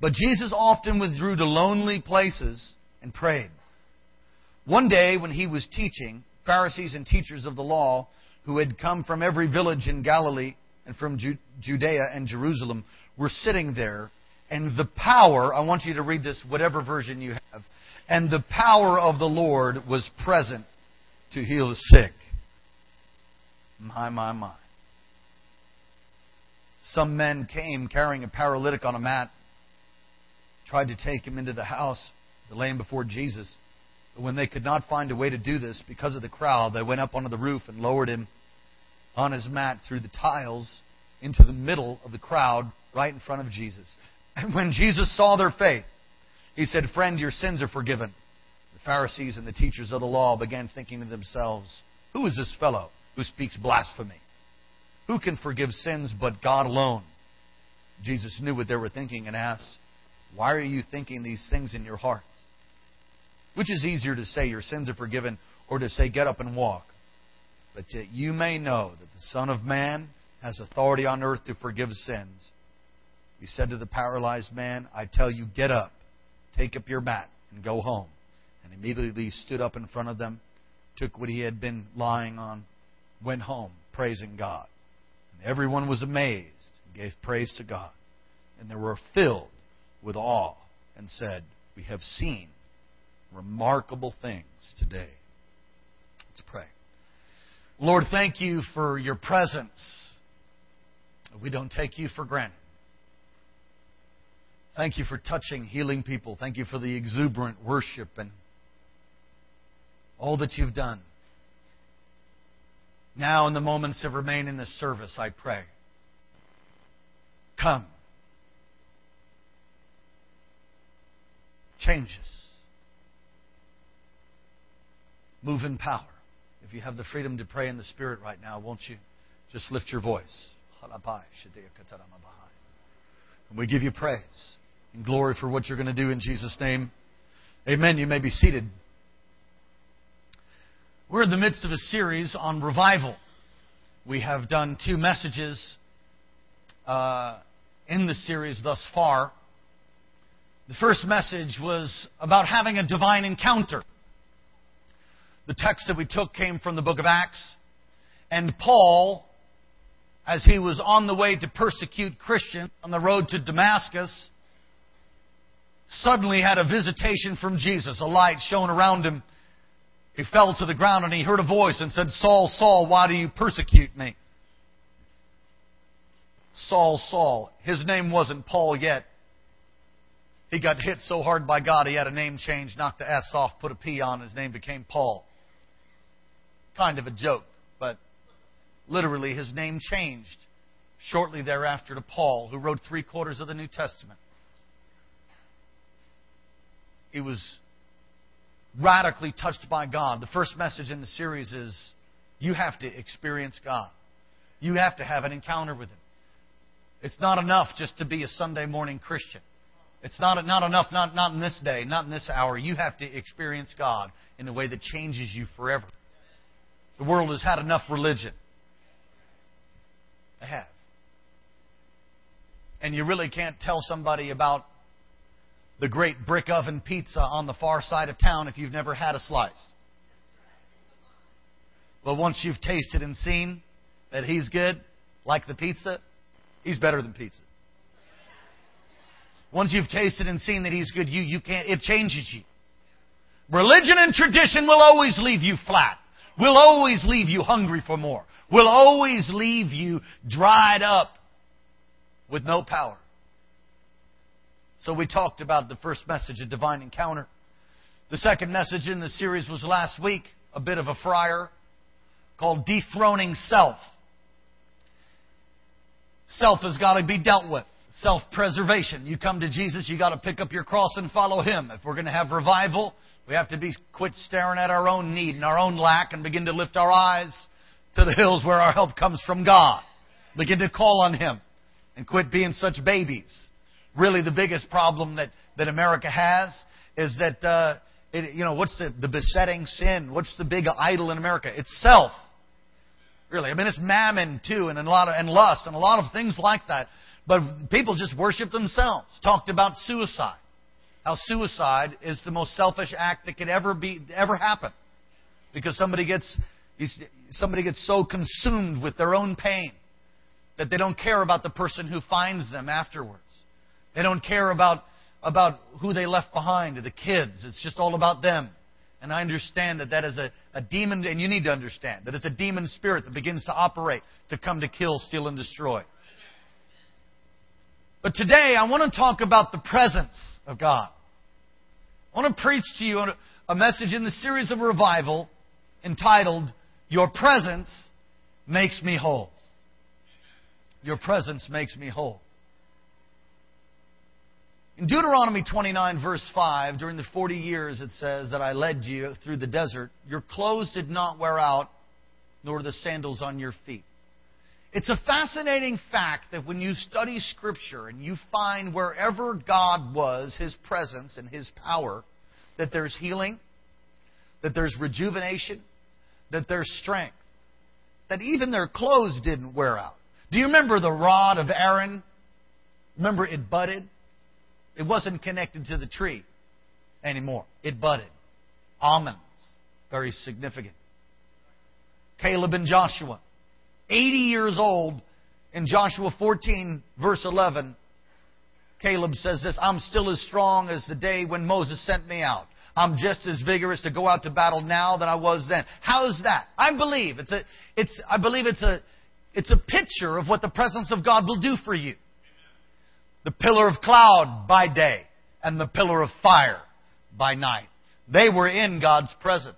But Jesus often withdrew to lonely places and prayed. One day, when he was teaching, Pharisees and teachers of the law who had come from every village in Galilee and from Judea and Jerusalem were sitting there, and the power, I want you to read this, whatever version you have, and the power of the Lord was present to heal the sick. My, my, my. Some men came carrying a paralytic on a mat, tried to take him into the house to lay him before Jesus. But when they could not find a way to do this because of the crowd, they went up onto the roof and lowered him on his mat through the tiles into the middle of the crowd right in front of Jesus. When Jesus saw their faith, he said, Friend, your sins are forgiven. The Pharisees and the teachers of the law began thinking to themselves, Who is this fellow who speaks blasphemy? Who can forgive sins but God alone? Jesus knew what they were thinking and asked, Why are you thinking these things in your hearts? Which is easier to say, Your sins are forgiven, or to say, Get up and walk? But that you may know that the Son of Man has authority on earth to forgive sins. He said to the paralyzed man, I tell you, get up Take up your mat and go home. And immediately he stood up in front of them, took what he had been lying on, went home, praising God. And everyone was amazed and gave praise to God. And they were filled with awe and said, We have seen remarkable things today. Let's pray. Lord, thank you for your presence. We don't take you for granted. Thank you for touching, healing people. Thank you for the exuberant worship and all that you've done. Now, in the moments that remain in this service, I pray. Come. Change us. Move in power. If you have the freedom to pray in the Spirit right now, won't you just lift your voice? And we give you praise and glory for what you're going to do in Jesus' name. Amen. You may be seated. We're in the midst of a series on revival. We have done two messages uh, in the series thus far. The first message was about having a divine encounter. The text that we took came from the book of Acts. And Paul, as he was on the way to persecute Christians on the road to Damascus, suddenly had a visitation from Jesus. A light shone around him. He fell to the ground and he heard a voice and said, Saul, Saul, why do you persecute me? Saul, Saul. His name wasn't Paul yet. He got hit so hard by God he had a name change, knocked the S off, put a P on, his name became Paul. Kind of a joke, literally his name changed shortly thereafter to Paul, who wrote three quarters of the New Testament. He was radically touched by God. The first message in the series is you have to experience God. You have to have an encounter with Him. It's not enough just to be a Sunday morning Christian. It's not, not enough, not, not in this day, not in this hour. You have to experience God in a way that changes you forever. The world has had enough religion. They have. And you really can't tell somebody about the great brick oven pizza on the far side of town if you've never had a slice. But once you've tasted and seen that he's good, like the pizza, he's better than pizza. Once you've tasted and seen that he's good, you, you can't, it changes you. Religion and tradition will always leave you flat. Will always leave you hungry for more. Will always leave you dried up with no power. So we talked about the first message, a divine encounter. The second message in the series was last week, a bit of a friar, called Dethroning Self. Self has got to be dealt with. Self preservation. You come to Jesus, you got to pick up your cross and follow Him. If we're going to have revival, We have to be quit staring at our own need and our own lack and begin to lift our eyes to the hills where our help comes from God. Begin to call on Him and quit being such babies. Really, the biggest problem that, that America has is that, uh, it, you know, what's the, the besetting sin? What's the big idol in America? It's self. Really, I mean, it's mammon too, and a lot of and lust, and a lot of things like that. But people just worship themselves. Talked about suicide. How suicide is the most selfish act that could ever be ever happen, because somebody gets somebody gets so consumed with their own pain that they don't care about the person who finds them afterwards. They don't care about about who they left behind, the kids. It's just all about them. And I understand that that is a, a demon, and you need to understand that it's a demon spirit that begins to operate to come to kill, steal, and destroy. But today, I want to talk about the presence of God. I want to preach to you a message in the series of revival entitled, Your Presence Makes Me Whole. Your presence makes me whole. In Deuteronomy 29, verse 5, during the 40 years it says that I led you through the desert, your clothes did not wear out, nor the sandals on your feet. It's a fascinating fact that when you study Scripture and you find wherever God was, His presence and His power, that there's healing, that there's rejuvenation, that there's strength, that even their clothes didn't wear out. Do you remember the rod of Aaron? Remember it budded? It wasn't connected to the tree anymore. It budded. Almonds. Very significant. Caleb and Joshua. 80 years old in Joshua 14, verse 11. Caleb says this I'm still as strong as the day when Moses sent me out. I'm just as vigorous to go out to battle now than I was then. How is that? I believe it's a, it's, I believe it's a, it's a picture of what the presence of God will do for you the pillar of cloud by day and the pillar of fire by night. They were in God's presence,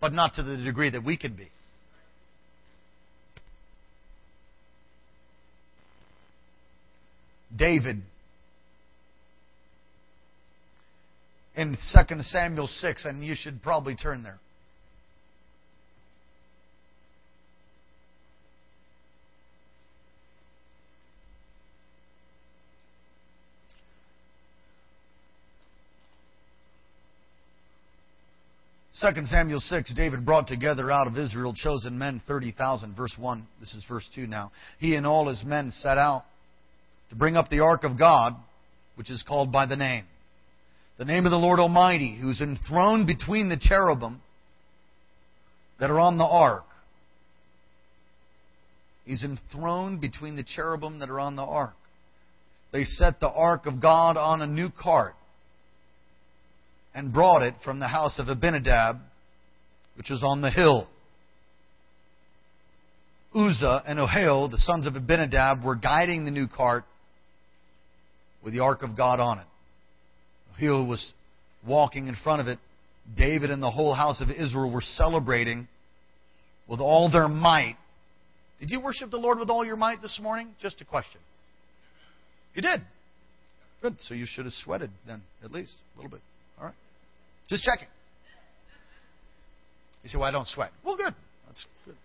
but not to the degree that we can be. David in 2 Samuel 6, and you should probably turn there. 2 Samuel 6, David brought together out of Israel chosen men 30,000. Verse 1. This is verse 2 now. He and all his men set out to bring up the ark of God, which is called by the name. The name of the Lord Almighty, who's enthroned between the cherubim that are on the ark. He's enthroned between the cherubim that are on the ark. They set the ark of God on a new cart and brought it from the house of Abinadab, which was on the hill. Uzzah and Ahio, the sons of Abinadab, were guiding the new cart with the ark of God on it. Ahio was walking in front of it. David and the whole house of Israel were celebrating with all their might. Did you worship the Lord with all your might this morning? Just a question. You did. Good. So you should have sweated then, at least a little bit. All right. Just checking. You say, well, I don't sweat. Well, good. That's good.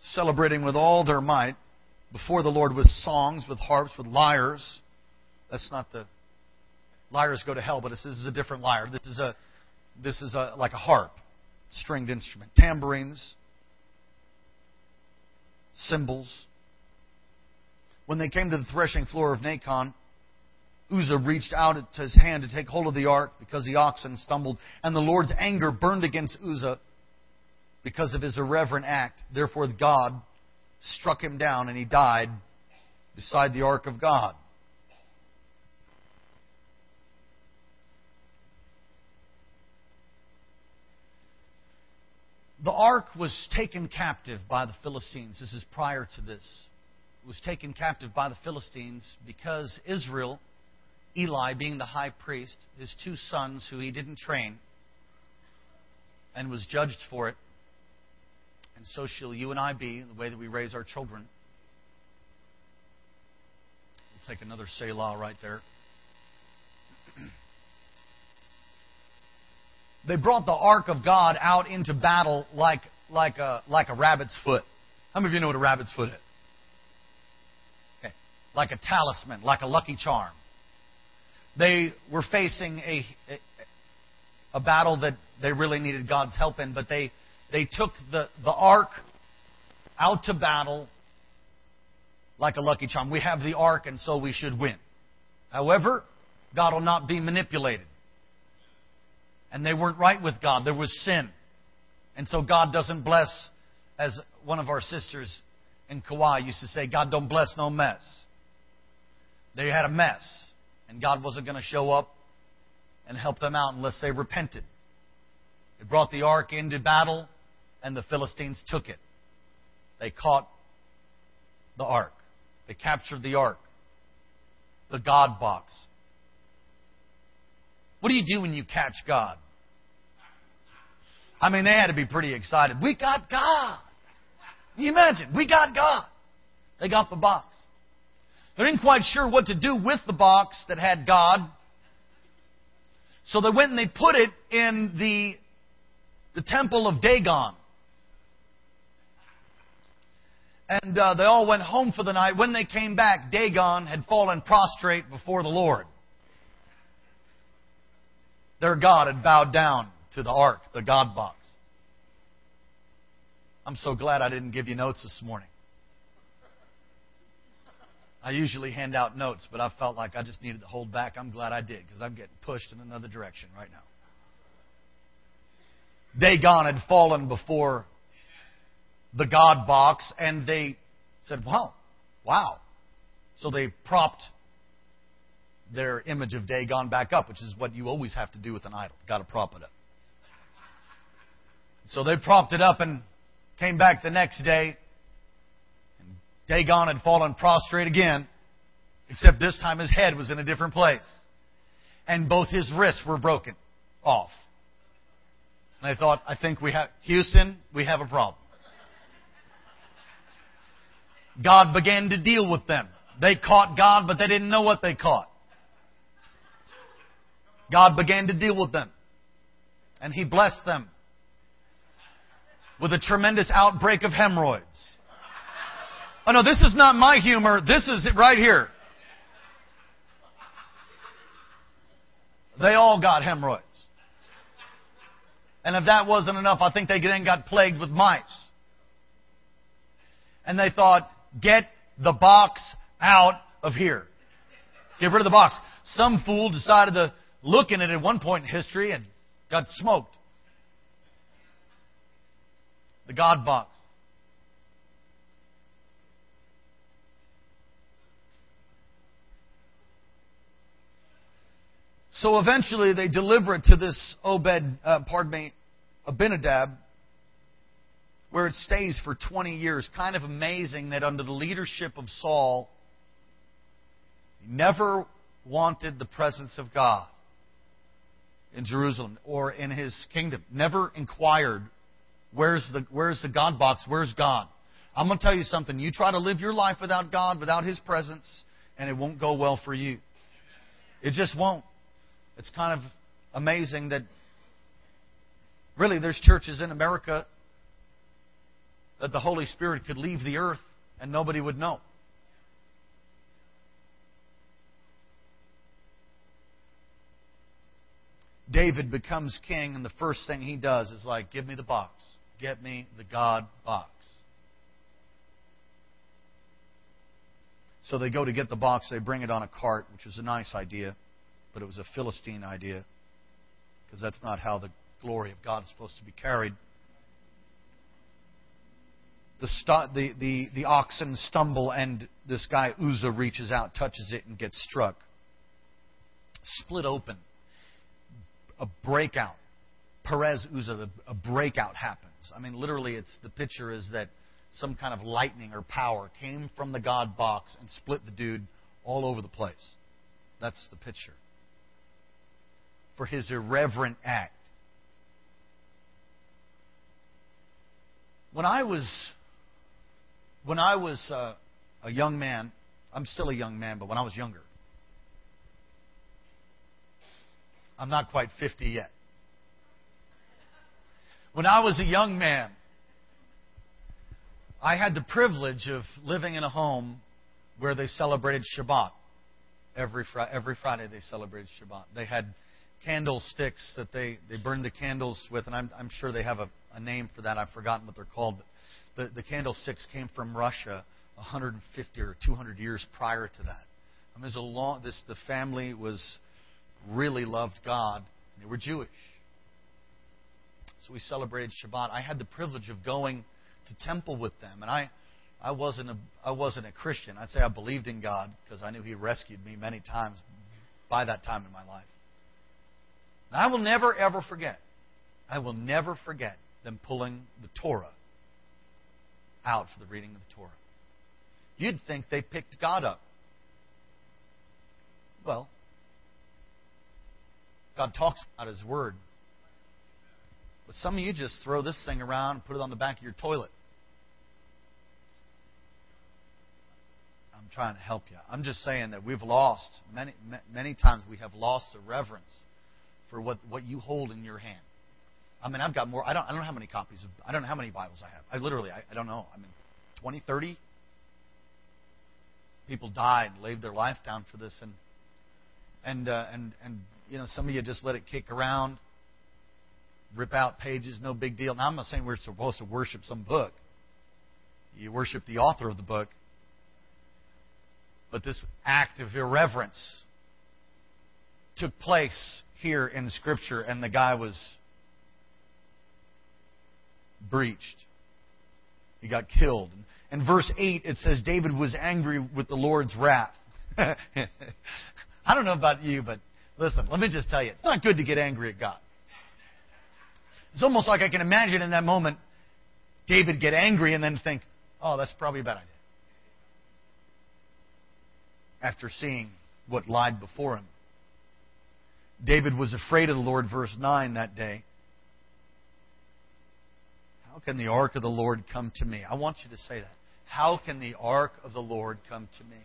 Celebrating with all their might before the Lord with songs, with harps, with lyres. That's not the lyres go to hell, but this is a different lyre. This is a this is a like a harp, stringed instrument, tambourines, cymbals. When they came to the threshing floor of Nacon, Uzzah reached out his hand to take hold of the ark because the oxen stumbled, and the Lord's anger burned against Uzzah because of his irreverent act. Therefore, God struck him down, and he died beside the ark of God. The ark was taken captive by the Philistines. This is prior to this. It was taken captive by the Philistines because Israel Eli, being the high priest, his two sons, who he didn't train, and was judged for it and so shall you and I be in the way that we raise our children. We'll take another Selah right there. they brought the ark of God out into battle like like a like a rabbit's foot. How many of you know what a rabbit's foot is? Okay. Like a talisman, like a lucky charm. They were facing a, a a battle that they really needed God's help in, but they they took the, the ark out to battle like a lucky charm. We have the ark, and so we should win. However, God will not be manipulated. And they weren't right with God. There was sin. And so God doesn't bless, as one of our sisters in Kauai used to say, God don't bless no mess. They had a mess, and God wasn't going to show up and help them out unless they repented. They brought the ark into battle, and the Philistines took it. They caught the ark. They captured the ark, the God box. What do you do when you catch God? I mean, they had to be pretty excited. We got God. Can you imagine? We got God. They got the box. They didn't quite sure what to do with the box that had God. So they went and they put it in the, the temple of Dagon. And uh, they all went home for the night. When they came back, Dagon had fallen prostrate before the Lord. Their God had bowed down to the ark, the God box. I'm so glad I didn't give you notes this morning. I usually hand out notes, but I felt like I just needed to hold back. I'm glad I did because I'm getting pushed in another direction right now. Dagon had fallen before the God box, and they said, Wow, wow. So they propped their image of Dagon back up, which is what you always have to do with an idol. Got to prop it up. So they propped it up and came back the next day. And Dagon had fallen prostrate again, except this time his head was in a different place. And both his wrists were broken off. And I thought, I think we have, Houston, we have a problem. God began to deal with them. They caught God, but they didn't know what they caught. God began to deal with them. And He blessed them with a tremendous outbreak of hemorrhoids. Oh no, this is not my humor. This is it right here. They all got hemorrhoids. And if that wasn't enough, I think they then got plagued with mice. And they thought, get the box out of here. Get rid of the box. Some fool decided to look in it at one point in history and got smoked. The God box. So eventually they deliver it to this Obed, uh, pardon me, Abinadab, where it stays for 20 years. Kind of amazing that under the leadership of Saul, he never wanted the presence of God in Jerusalem or in his kingdom. Never inquired, where's the, where's the God box? Where's God? I'm going to tell you something. You try to live your life without God, without His presence, and it won't go well for you. It just won't. It's kind of amazing that really there's churches in America that the Holy Spirit could leave the earth and nobody would know. David becomes king, and the first thing he does is like, Give me the box. Get me the God box. So they go to get the box. They bring it on a cart, which was a nice idea, but it was a Philistine idea because that's not how the glory of God is supposed to be carried. The, st- the, the, the oxen stumble, and this guy Uzzah reaches out, touches it, and gets struck. Split open a breakout. Perez Uzzah, a breakout happens. I mean, literally, it's the picture is that some kind of lightning or power came from the God box and split the dude all over the place. That's the picture. For his irreverent act. When I was when I was uh, a young man, I'm still a young man, but when I was younger, I'm not quite 50 yet. When I was a young man, I had the privilege of living in a home where they celebrated Shabbat. Every, fri- every Friday they celebrated Shabbat. They had candlesticks that they, they burned the candles with, and I'm, I'm sure they have a, a name for that. I've forgotten what they're called. But the, the candlesticks came from Russia 150 or 200 years prior to that. I mean, long, this, the family was really loved God. They were Jewish. So we celebrated Shabbat. I had the privilege of going to temple with them, and I, I wasn't a, I wasn't a Christian. I'd say I believed in God because I knew He rescued me many times by that time in my life. And I will never ever forget. I will never forget them pulling the Torah out for the reading of the Torah. You'd think they picked God up. Well, God talks about His Word. But some of you just throw this thing around and put it on the back of your toilet. I'm trying to help you. I'm just saying that we've lost, many, many times we have lost the reverence for what, what you hold in your hand. I mean, I've got more. I don't, I don't know how many copies of, I don't know how many Bibles I have. I literally, I, I don't know. I mean, 20, 30? People died, laid their life down for this. And, and, uh, and, and, you know, some of you just let it kick around rip out pages, no big deal. Now, I'm not saying we're supposed to worship some book. You worship the author of the book. But this act of irreverence took place here in Scripture, and the guy was breached. He got killed. In verse 8, it says David was angry with the Lord's wrath. I don't know about you, but listen, let me just tell you, it's not good to get angry at God. It's almost like I can imagine in that moment David get angry and then think, oh, that's probably a bad idea. After seeing what lied before him. David was afraid of the Lord, verse 9, that day. How can the ark of the Lord come to me? I want you to say that. How can the ark of the Lord come to me?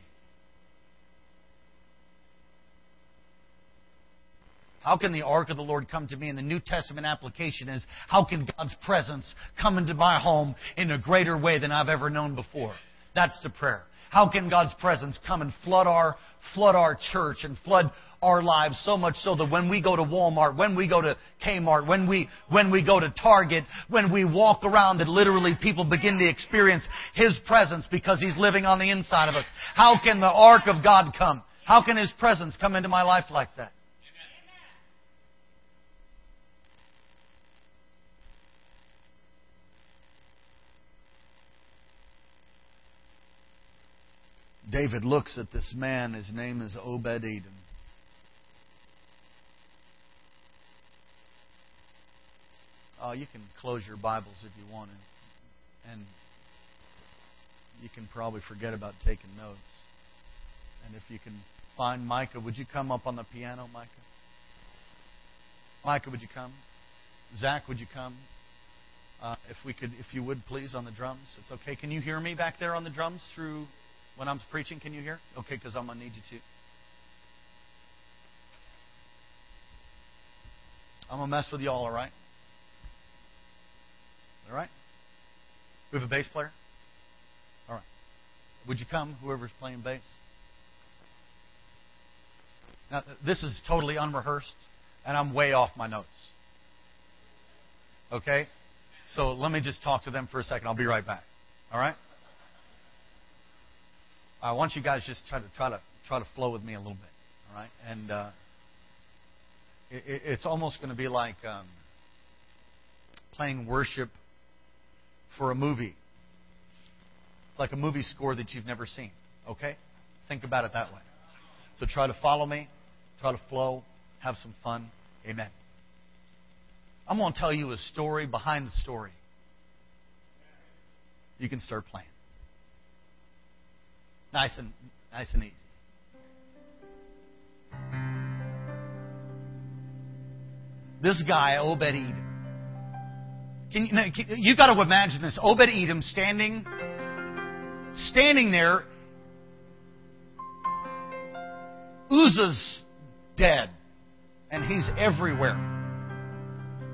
How can the ark of the Lord come to me? And the New Testament application is how can God's presence come into my home in a greater way than I've ever known before? That's the prayer. How can God's presence come and flood our flood our church and flood our lives so much so that when we go to Walmart, when we go to Kmart, when we when we go to Target, when we walk around that literally people begin to experience his presence because he's living on the inside of us. How can the ark of God come? How can his presence come into my life like that? David looks at this man. His name is Obed Edom. Oh, you can close your Bibles if you want, to. and you can probably forget about taking notes. And if you can find Micah, would you come up on the piano, Micah? Micah, would you come? Zach, would you come? Uh, if we could, if you would, please, on the drums. It's okay. Can you hear me back there on the drums through when I'm preaching, can you hear? Okay, because I'm going to need you to. I'm going to mess with you all, all right? All right? We have a bass player? All right. Would you come, whoever's playing bass? Now, this is totally unrehearsed, and I'm way off my notes. Okay? So let me just talk to them for a second. I'll be right back. All right? I want you guys just try to try to try to flow with me a little bit, all right? And uh, it, it's almost going to be like um, playing worship for a movie, like a movie score that you've never seen. Okay, think about it that way. So try to follow me, try to flow, have some fun. Amen. I'm going to tell you a story behind the story. You can start playing. Nice and nice and easy. This guy, Obed Edom. Can you, can, you got to imagine this. Obed Edom standing, standing there. Uzzah's dead, and he's everywhere.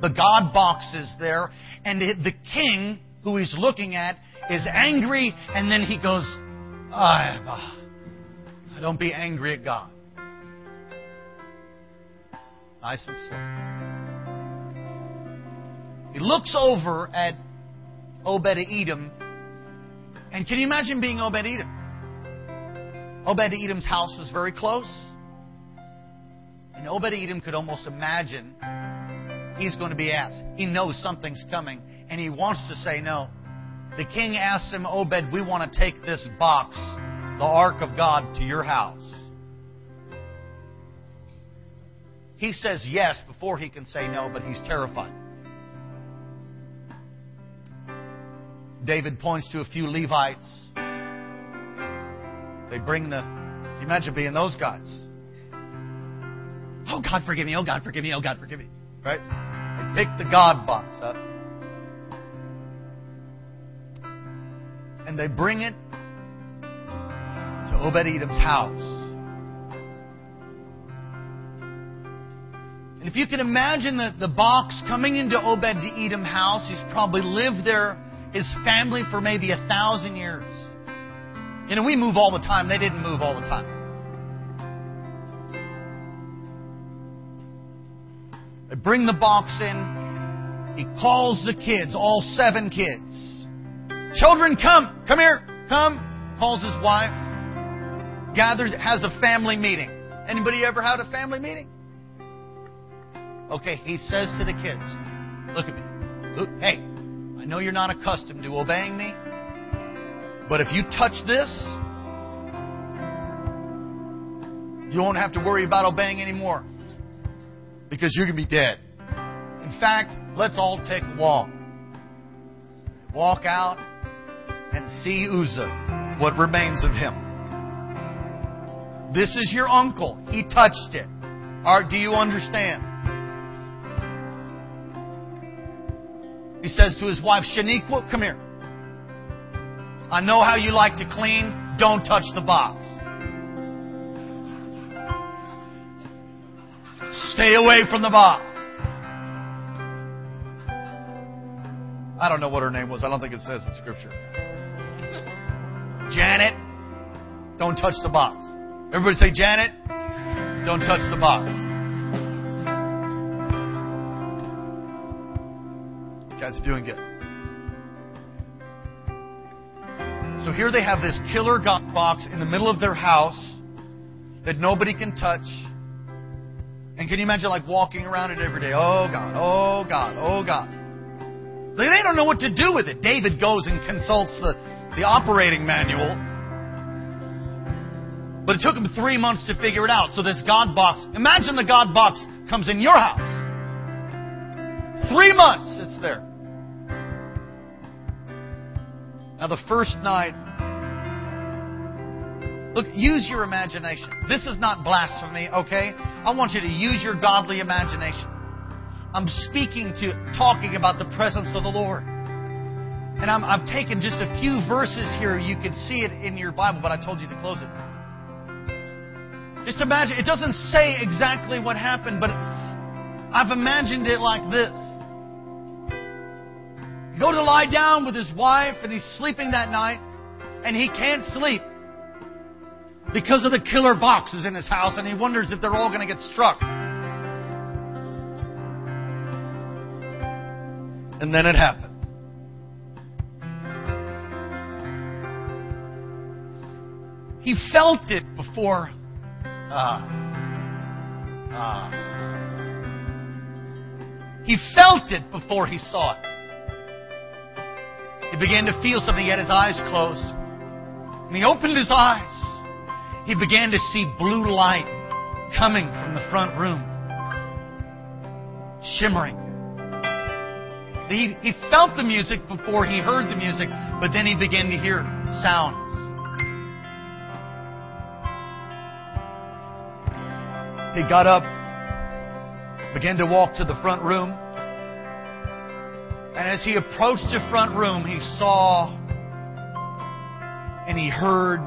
The God box is there, and the king who he's looking at is angry, and then he goes, I, I don't be angry at God. Nice and slow. He looks over at Obed Edom, and can you imagine being Obed Edom? Obed Edom's house was very close. And Obed Edom could almost imagine he's going to be asked. He knows something's coming, and he wants to say no. The king asks him, Obed, we want to take this box, the ark of God, to your house. He says yes before he can say no, but he's terrified. David points to a few Levites. They bring the. You imagine being those guys? Oh, God, forgive me. Oh, God, forgive me. Oh, God, forgive me. Right? They pick the God box up. And they bring it to Obed Edom's house. And if you can imagine the, the box coming into Obed Edom's house, he's probably lived there, his family, for maybe a thousand years. You know, we move all the time. They didn't move all the time. They bring the box in. He calls the kids, all seven kids. Children, come. Come here. Come. Calls his wife. Gathers, has a family meeting. Anybody ever had a family meeting? Okay, he says to the kids, look at me. Look, hey, I know you're not accustomed to obeying me, but if you touch this, you won't have to worry about obeying anymore because you're going to be dead. In fact, let's all take a walk. Walk out and see Uzzah, what remains of him. This is your uncle. He touched it. Do you understand? He says to his wife, Shaniqua, come here. I know how you like to clean. Don't touch the box. Stay away from the box. I don't know what her name was. I don't think it says in Scripture. Janet, don't touch the box. Everybody say, Janet, don't touch the box. You guys are doing good. So here they have this killer God box in the middle of their house that nobody can touch. And can you imagine like walking around it every day? Oh God, oh God, oh God. They, they don't know what to do with it. David goes and consults the, the operating manual. But it took him three months to figure it out. So this God box, imagine the God box comes in your house. Three months it's there. Now the first night, look, use your imagination. This is not blasphemy, okay? I want you to use your godly imagination. I'm speaking to, talking about the presence of the Lord. And I'm, I've taken just a few verses here. You can see it in your Bible, but I told you to close it. Just imagine, it doesn't say exactly what happened, but I've imagined it like this. Go to lie down with his wife, and he's sleeping that night, and he can't sleep because of the killer boxes in his house, and he wonders if they're all going to get struck. And then it happened. He felt it before. Uh, uh, he felt it before he saw it. He began to feel something. He had his eyes closed. And he opened his eyes. He began to see blue light coming from the front room, shimmering. He, he felt the music before he heard the music, but then he began to hear sounds. He got up, began to walk to the front room. And as he approached the front room, he saw and he heard.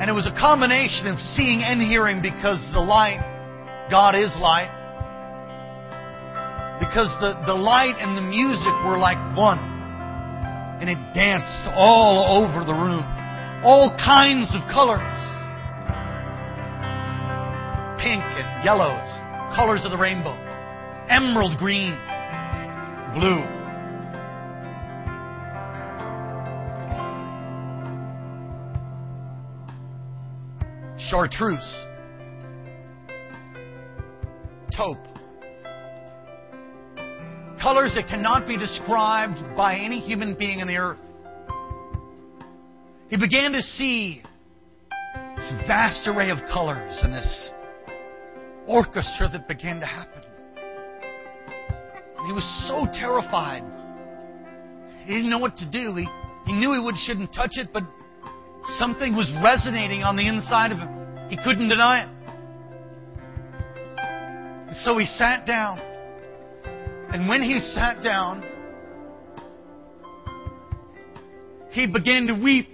And it was a combination of seeing and hearing because the light, God is light. because the, the light and the music were like one. And it danced all over the room. All kinds of colors. Pink and yellows, colors of the rainbow. Emerald green, blue. Chartreuse. Taupe colors that cannot be described by any human being in the earth. He began to see this vast array of colors and this orchestra that began to happen. And he was so terrified. He didn't know what to do. He, he knew he would, shouldn't touch it, but something was resonating on the inside of him. He couldn't deny it. And so he sat down. And when he sat down, he began to weep.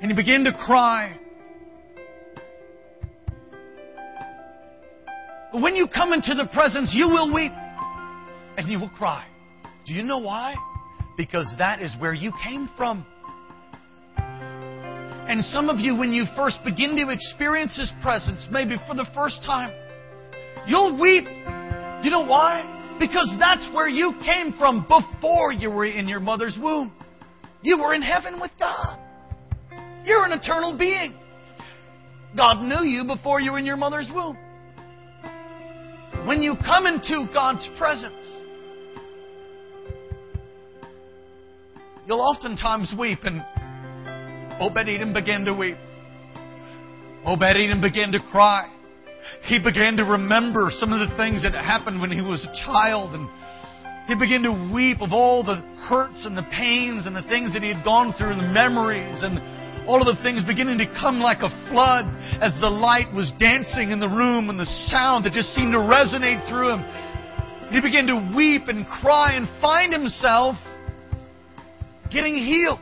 And he began to cry. When you come into the presence, you will weep and you will cry. Do you know why? Because that is where you came from. And some of you, when you first begin to experience His presence, maybe for the first time, you'll weep. You know why? Because that's where you came from before you were in your mother's womb. You were in heaven with God. You're an eternal being. God knew you before you were in your mother's womb. When you come into God's presence, you'll oftentimes weep, and Obed Edom began to weep. Obed Edom began to cry. He began to remember some of the things that happened when he was a child, and he began to weep of all the hurts and the pains and the things that he had gone through, and the memories, and all of the things beginning to come like a flood as the light was dancing in the room and the sound that just seemed to resonate through him. He began to weep and cry and find himself getting healed.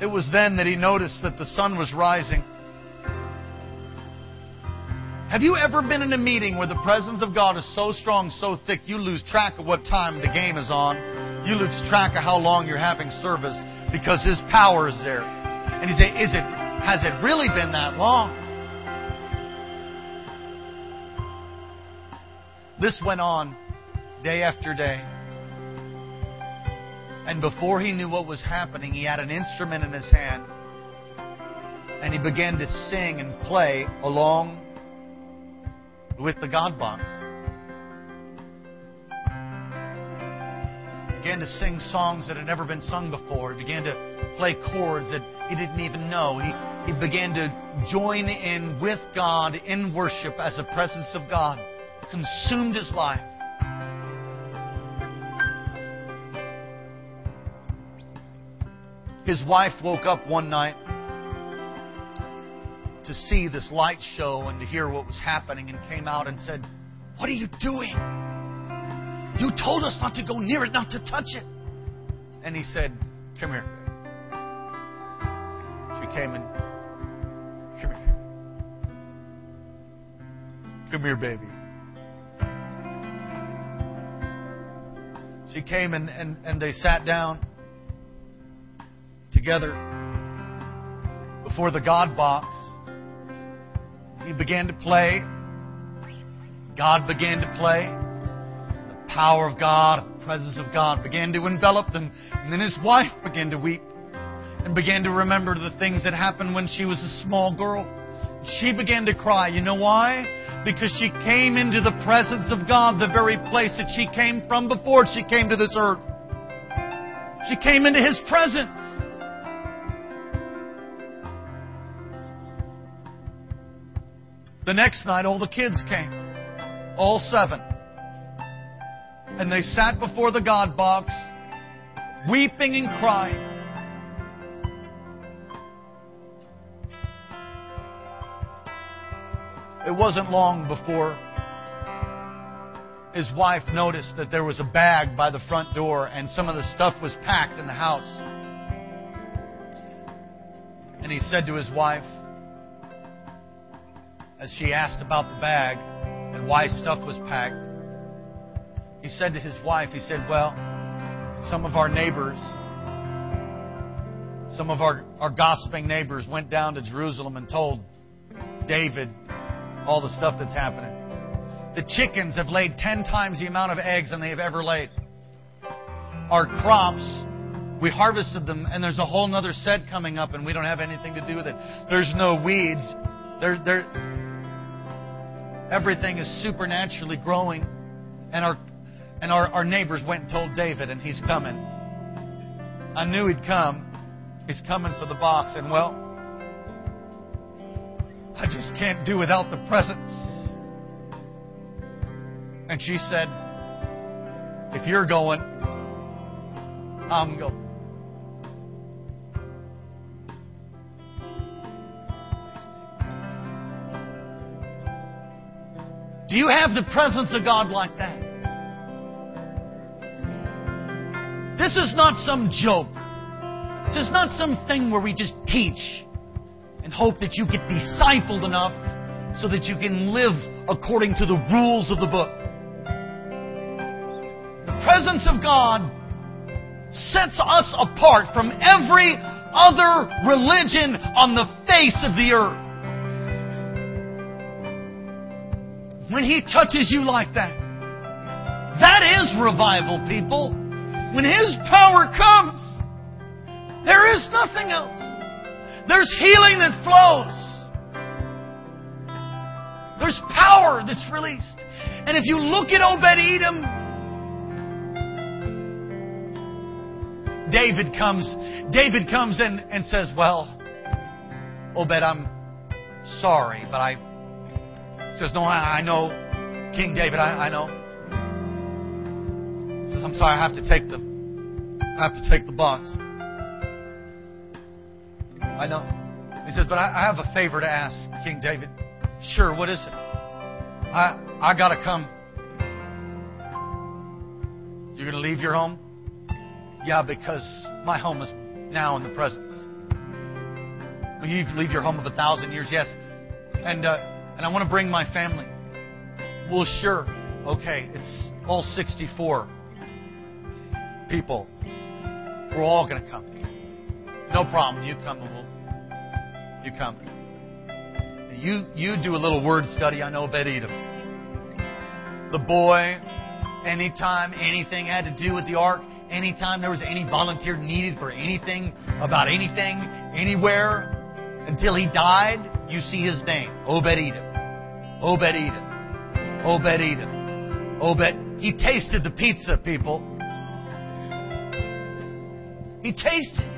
It was then that he noticed that the sun was rising. Have you ever been in a meeting where the presence of God is so strong, so thick, you lose track of what time the game is on? You lose track of how long you're having service because His power is there. And you say, is it, has it really been that long? This went on day after day. And before he knew what was happening, he had an instrument in his hand. And he began to sing and play along with the God box. Began to sing songs that had never been sung before. He began to play chords that he didn't even know. He, he began to join in with God in worship as the presence of God consumed his life. His wife woke up one night to see this light show and to hear what was happening and came out and said, What are you doing? You told us not to go near it, not to touch it. And he said, Come here. She came and, Come here. Come here, baby. She came and, and, and they sat down together before the God box. He began to play. God began to play. Power of God, the presence of God began to envelop them. And then his wife began to weep and began to remember the things that happened when she was a small girl. She began to cry. You know why? Because she came into the presence of God, the very place that she came from before she came to this earth. She came into His presence. The next night, all the kids came. All seven. And they sat before the God box, weeping and crying. It wasn't long before his wife noticed that there was a bag by the front door and some of the stuff was packed in the house. And he said to his wife, as she asked about the bag and why stuff was packed, he said to his wife, he said, Well, some of our neighbors, some of our, our gossiping neighbors went down to Jerusalem and told David all the stuff that's happening. The chickens have laid ten times the amount of eggs than they have ever laid. Our crops, we harvested them, and there's a whole other set coming up, and we don't have anything to do with it. There's no weeds. There, there, everything is supernaturally growing, and our and our, our neighbors went and told David, and he's coming. I knew he'd come. He's coming for the box, and well, I just can't do without the presence. And she said, If you're going, I'm going. Do you have the presence of God like that? This is not some joke. This is not something where we just teach and hope that you get discipled enough so that you can live according to the rules of the book. The presence of God sets us apart from every other religion on the face of the earth. When He touches you like that, that is revival, people. When His power comes, there is nothing else. There's healing that flows. There's power that's released. And if you look at Obed Edom, David comes, David comes in and says, Well, Obed, I'm sorry, but I says, No, I, I know, King David, I, I know. Says, I'm sorry, I have to take the I have to take the box. I know. He says, but I, I have a favor to ask, King David. Sure, what is it? I I gotta come. You're gonna leave your home? Yeah, because my home is now in the presence. Well, you leave your home of a thousand years, yes. And uh, and I want to bring my family. Well, sure. Okay, it's all 64 people. We're all going to come. No problem. You come we'll. You come. You you do a little word study on Obed Edom. The boy, anytime anything had to do with the ark, anytime there was any volunteer needed for anything about anything, anywhere, until he died, you see his name. Obed Edom. Obed Edom. Obed Edom. Obed. He tasted the pizza, people. He tasted.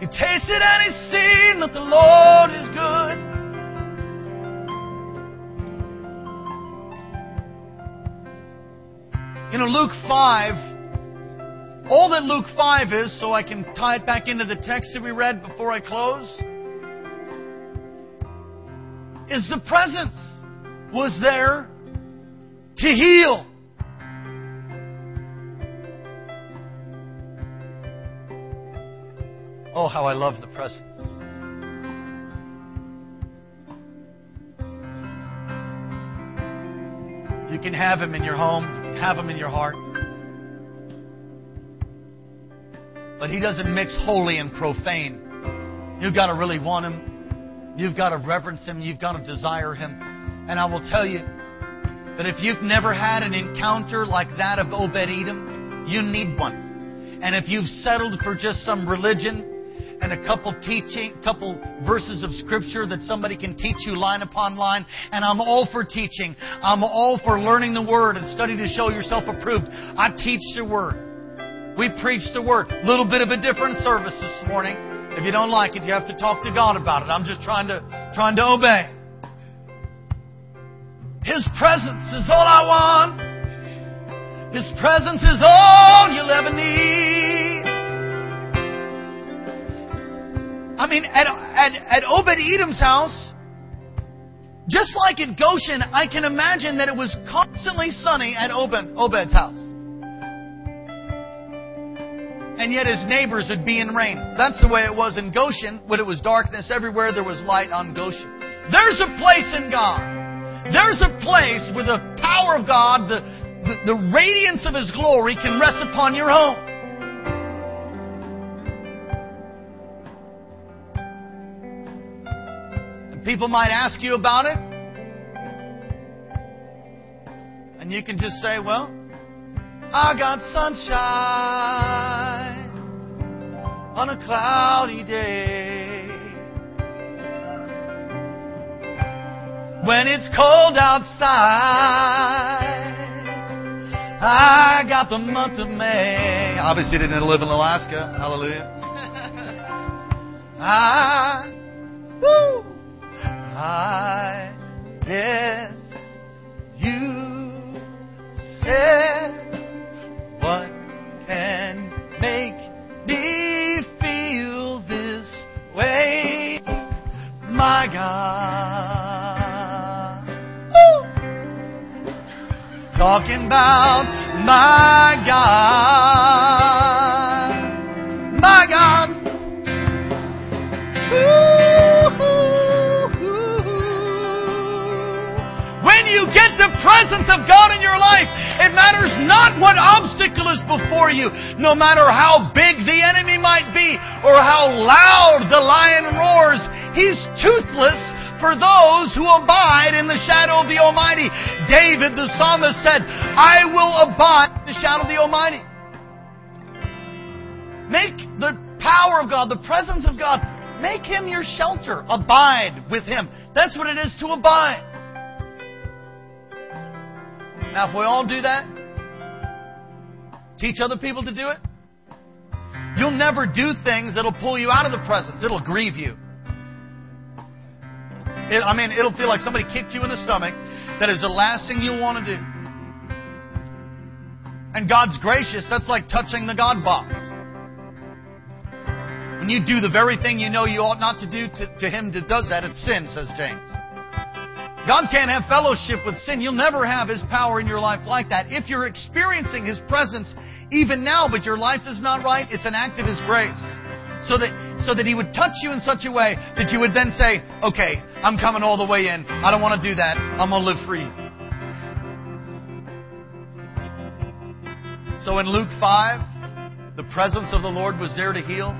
He tasted and he seen that the Lord is good. You know, Luke 5, all that Luke 5 is, so I can tie it back into the text that we read before I close, is the presence was there to heal. Oh, how I love the presence. You can have him in your home, have him in your heart. But he doesn't mix holy and profane. You've got to really want him. You've got to reverence him. You've got to desire him. And I will tell you that if you've never had an encounter like that of Obed Edom, you need one. And if you've settled for just some religion, and a couple teaching, couple verses of scripture that somebody can teach you line upon line. And I'm all for teaching. I'm all for learning the word and study to show yourself approved. I teach the word. We preach the word. A Little bit of a different service this morning. If you don't like it, you have to talk to God about it. I'm just trying to trying to obey. His presence is all I want. His presence is all you'll ever need. I mean, at, at, at Obed Edom's house, just like at Goshen, I can imagine that it was constantly sunny at Obed, Obed's house. and yet his neighbors would be in rain. That's the way it was in Goshen. When it was darkness everywhere, there was light on Goshen. There's a place in God. There's a place where the power of God, the, the, the radiance of His glory can rest upon your home. People might ask you about it. And you can just say, well, I got sunshine on a cloudy day. When it's cold outside, I got the month of May. Obviously, didn't live in Alaska. Hallelujah. I, ah, woo, I guess you said what can make me feel this way, my God? Woo! Talking about my God, my God. Presence of God in your life, it matters not what obstacle is before you, no matter how big the enemy might be or how loud the lion roars. He's toothless for those who abide in the shadow of the Almighty. David the psalmist said, I will abide in the shadow of the Almighty. Make the power of God, the presence of God, make Him your shelter. Abide with Him. That's what it is to abide. Now, if we all do that, teach other people to do it, you'll never do things that'll pull you out of the presence. It'll grieve you. It, I mean, it'll feel like somebody kicked you in the stomach. That is the last thing you'll want to do. And God's gracious, that's like touching the God box. When you do the very thing you know you ought not to do to, to him that does that, it's sin, says James. God can't have fellowship with sin. You'll never have His power in your life like that. If you're experiencing His presence even now, but your life is not right, it's an act of His grace. So that, so that He would touch you in such a way that you would then say, okay, I'm coming all the way in. I don't want to do that. I'm going to live free. So in Luke 5, the presence of the Lord was there to heal.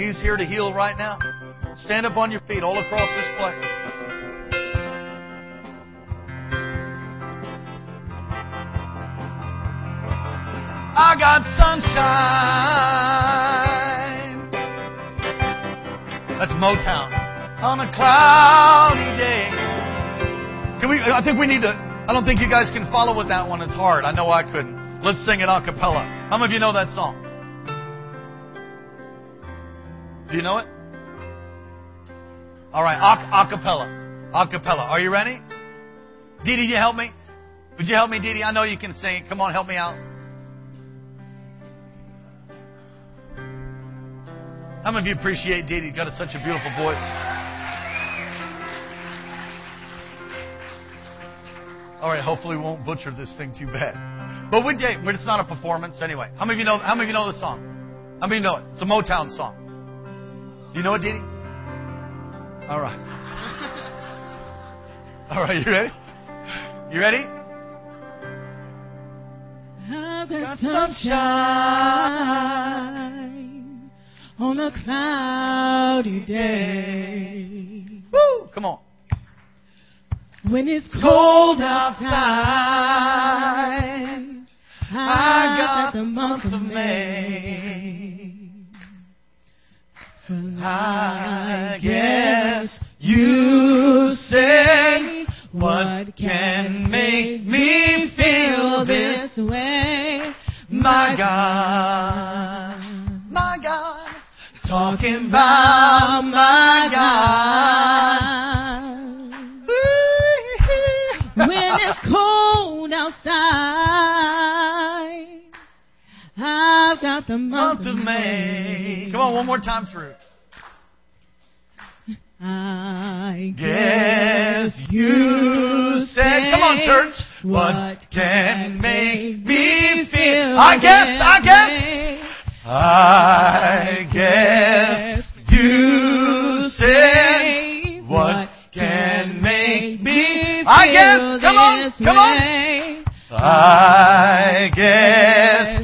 He's here to heal right now. Stand up on your feet all across this place. I got sunshine. That's Motown. On a cloudy day. Can we, I think we need to, I don't think you guys can follow with that one. It's hard. I know I couldn't. Let's sing it a cappella. How many of you know that song? Do you know it? All right, a, cappella. A cappella. Are you ready? Dee Dee, you help me? Would you help me, Dee Dee? I know you can sing. Come on, help me out. How many of you appreciate Dee Dee? Got such a beautiful voice. All right, hopefully we won't butcher this thing too bad. But we did, but it's not a performance anyway. How many of you know? How many of you know the song? How many of you know it? It's a Motown song. Do you know it, Dee Dee? All right. All right, you ready? You ready? I've Got sunshine on a cloudy day. Woo! Come on. When it's cold outside, I got the month of May. I guess you say what can make me feel this way? my God, talking about my God. when it's cold outside, I've got the month, month of May. Come on, one more time through. I Guess you said, come on, church. What can make me feel? I guess, I guess. I guess you said what can make me I guess, come on, come on. I guess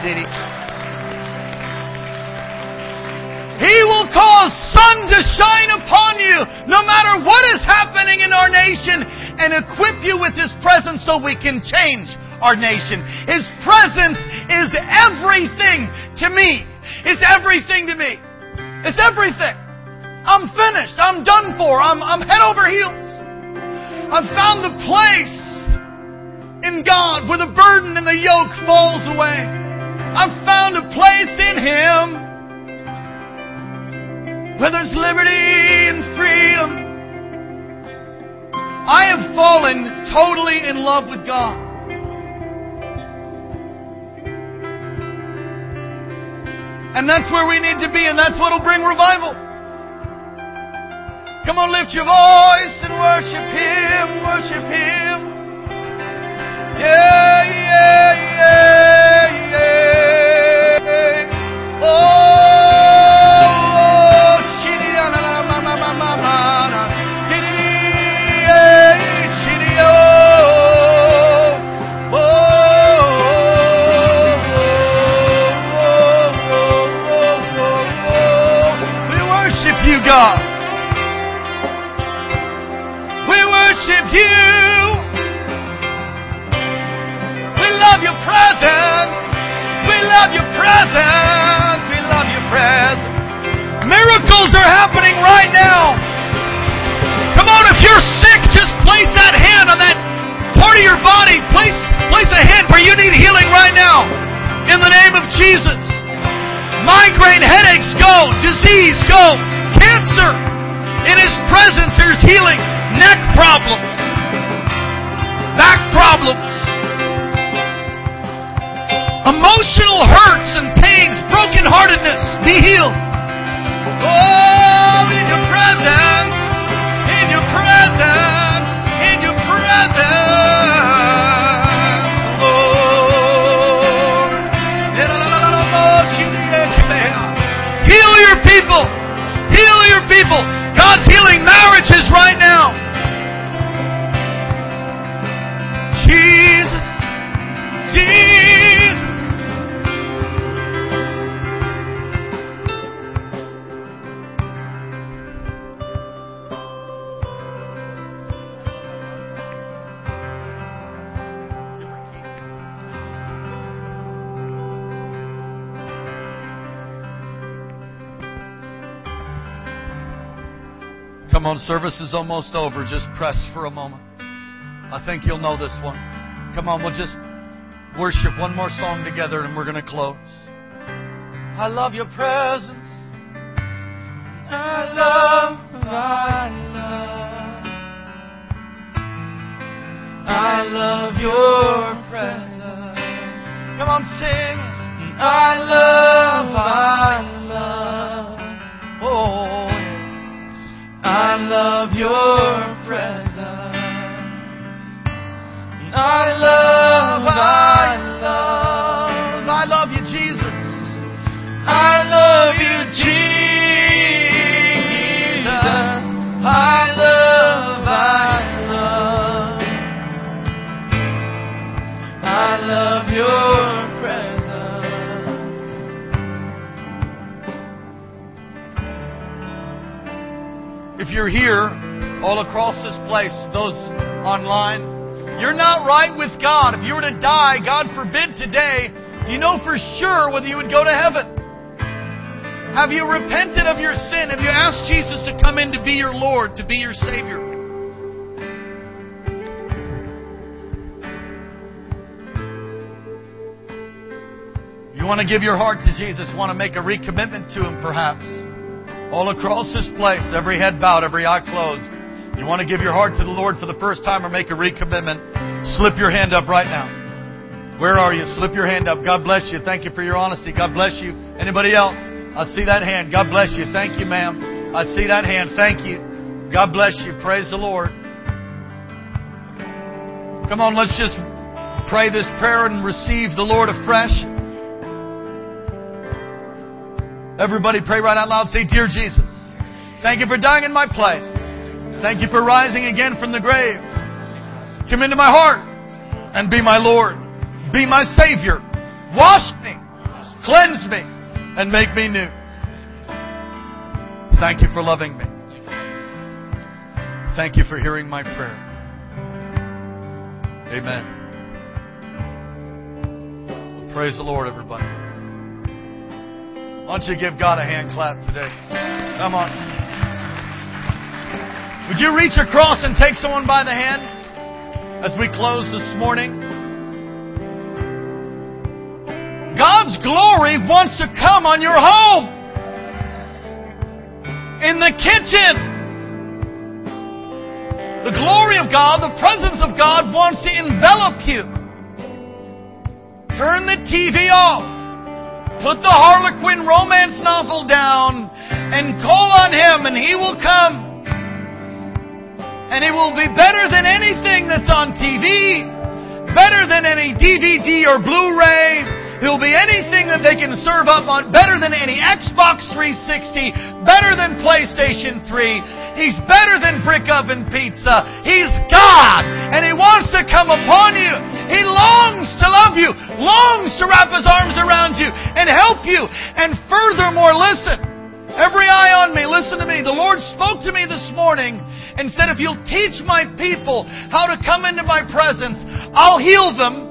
You, He will cause sun to shine upon you no matter what is happening in our nation and equip you with His presence so we can change our nation. His presence is everything to me. It's everything to me. It's everything. I'm finished. I'm done for. I'm, I'm head over heels. I've found the place in God where the burden and the yoke falls away. I've found a place in Him where there's liberty and freedom. I have fallen totally in love with God. And that's where we need to be, and that's what will bring revival. Come on, lift your voice and worship Him, worship Him. Yeah, yeah, yeah, presence. We love your presence. Miracles are happening right now. Come on, if you're sick, just place that hand on that part of your body. Place, place a hand where you need healing right now. In the name of Jesus. Migraine headaches go. Disease go. Cancer. In His presence, there's healing. Neck problems. Back problems. Emotional hurts and pains, brokenheartedness, be healed. Oh, in your presence, in your presence, in your presence, Lord. Heal your people. Heal your people. God's healing marriages right now. Jesus. Jesus. Come on, service is almost over. Just press for a moment. I think you'll know this one. Come on, we'll just worship one more song together and we're going to close. I love your presence. I love, I love. I love your presence. Come on, sing. I love, I love. Love your presence. I love, If you're here, all across this place, those online, you're not right with God. If you were to die, God forbid today, do you know for sure whether you would go to heaven? Have you repented of your sin? Have you asked Jesus to come in to be your Lord, to be your Savior? You want to give your heart to Jesus, want to make a recommitment to Him perhaps. All across this place, every head bowed, every eye closed. You want to give your heart to the Lord for the first time or make a recommitment, slip your hand up right now. Where are you? Slip your hand up. God bless you. Thank you for your honesty. God bless you. Anybody else? I see that hand. God bless you. Thank you, ma'am. I see that hand. Thank you. God bless you. Praise the Lord. Come on, let's just pray this prayer and receive the Lord afresh. Everybody pray right out loud. Say, Dear Jesus, thank you for dying in my place. Thank you for rising again from the grave. Come into my heart and be my Lord. Be my Savior. Wash me, cleanse me, and make me new. Thank you for loving me. Thank you for hearing my prayer. Amen. Praise the Lord, everybody. Why don't you give God a hand clap today? Come on. Would you reach across and take someone by the hand as we close this morning? God's glory wants to come on your home. In the kitchen. The glory of God, the presence of God wants to envelop you. Turn the TV off. Put the Harlequin romance novel down and call on Him and He will come. And it will be better than anything that's on TV, better than any DVD or Blu-ray. It'll be anything that they can serve up on, better than any Xbox 360, better than PlayStation 3. He's better than brick oven pizza. He's God, and He wants to come upon you. He longs to love you, longs to wrap His arms around you and help you. And furthermore, listen, every eye on me, listen to me. The Lord spoke to me this morning and said, if you'll teach my people how to come into my presence, I'll heal them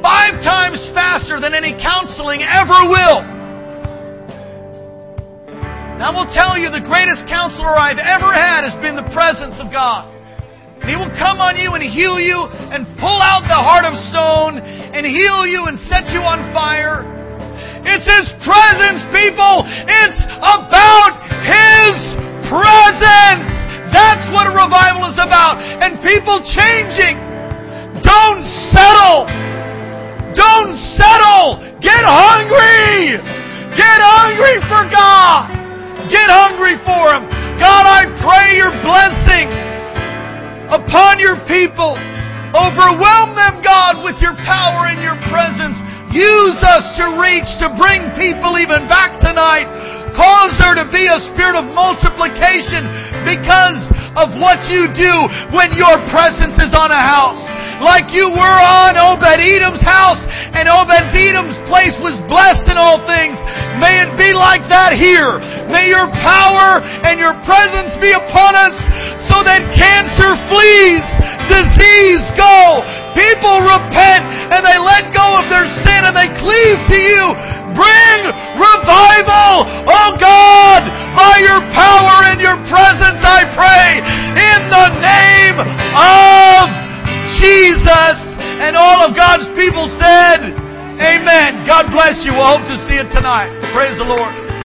five times faster than any counseling ever will. And I will tell you the greatest counselor I've ever had has been the presence of God. And He will come on you and heal you and pull out the heart of stone and heal you and set you on fire. It's His presence, people. It's about His presence. That's what a revival is about. And people changing. Don't settle. Don't settle. Get hungry. Get hungry for God. Get hungry for Him. God, I pray your blessing upon your people. Overwhelm them, God, with your power and your presence. Use us to reach, to bring people even back tonight. Cause there to be a spirit of multiplication because of what you do when your presence is on a house. Like you were on Obed Edom's house and Obed Edom's place was blessed in all things. May it be like that here. May your power and your presence be upon us so that cancer flees, disease go, people repent and they let go of their sin and they cleave to you. Bring revival, oh God, by your power and your presence, I pray, in the name of Jesus. And all of God's people said, Amen. God bless you. We'll hope to see you tonight. Praise the Lord.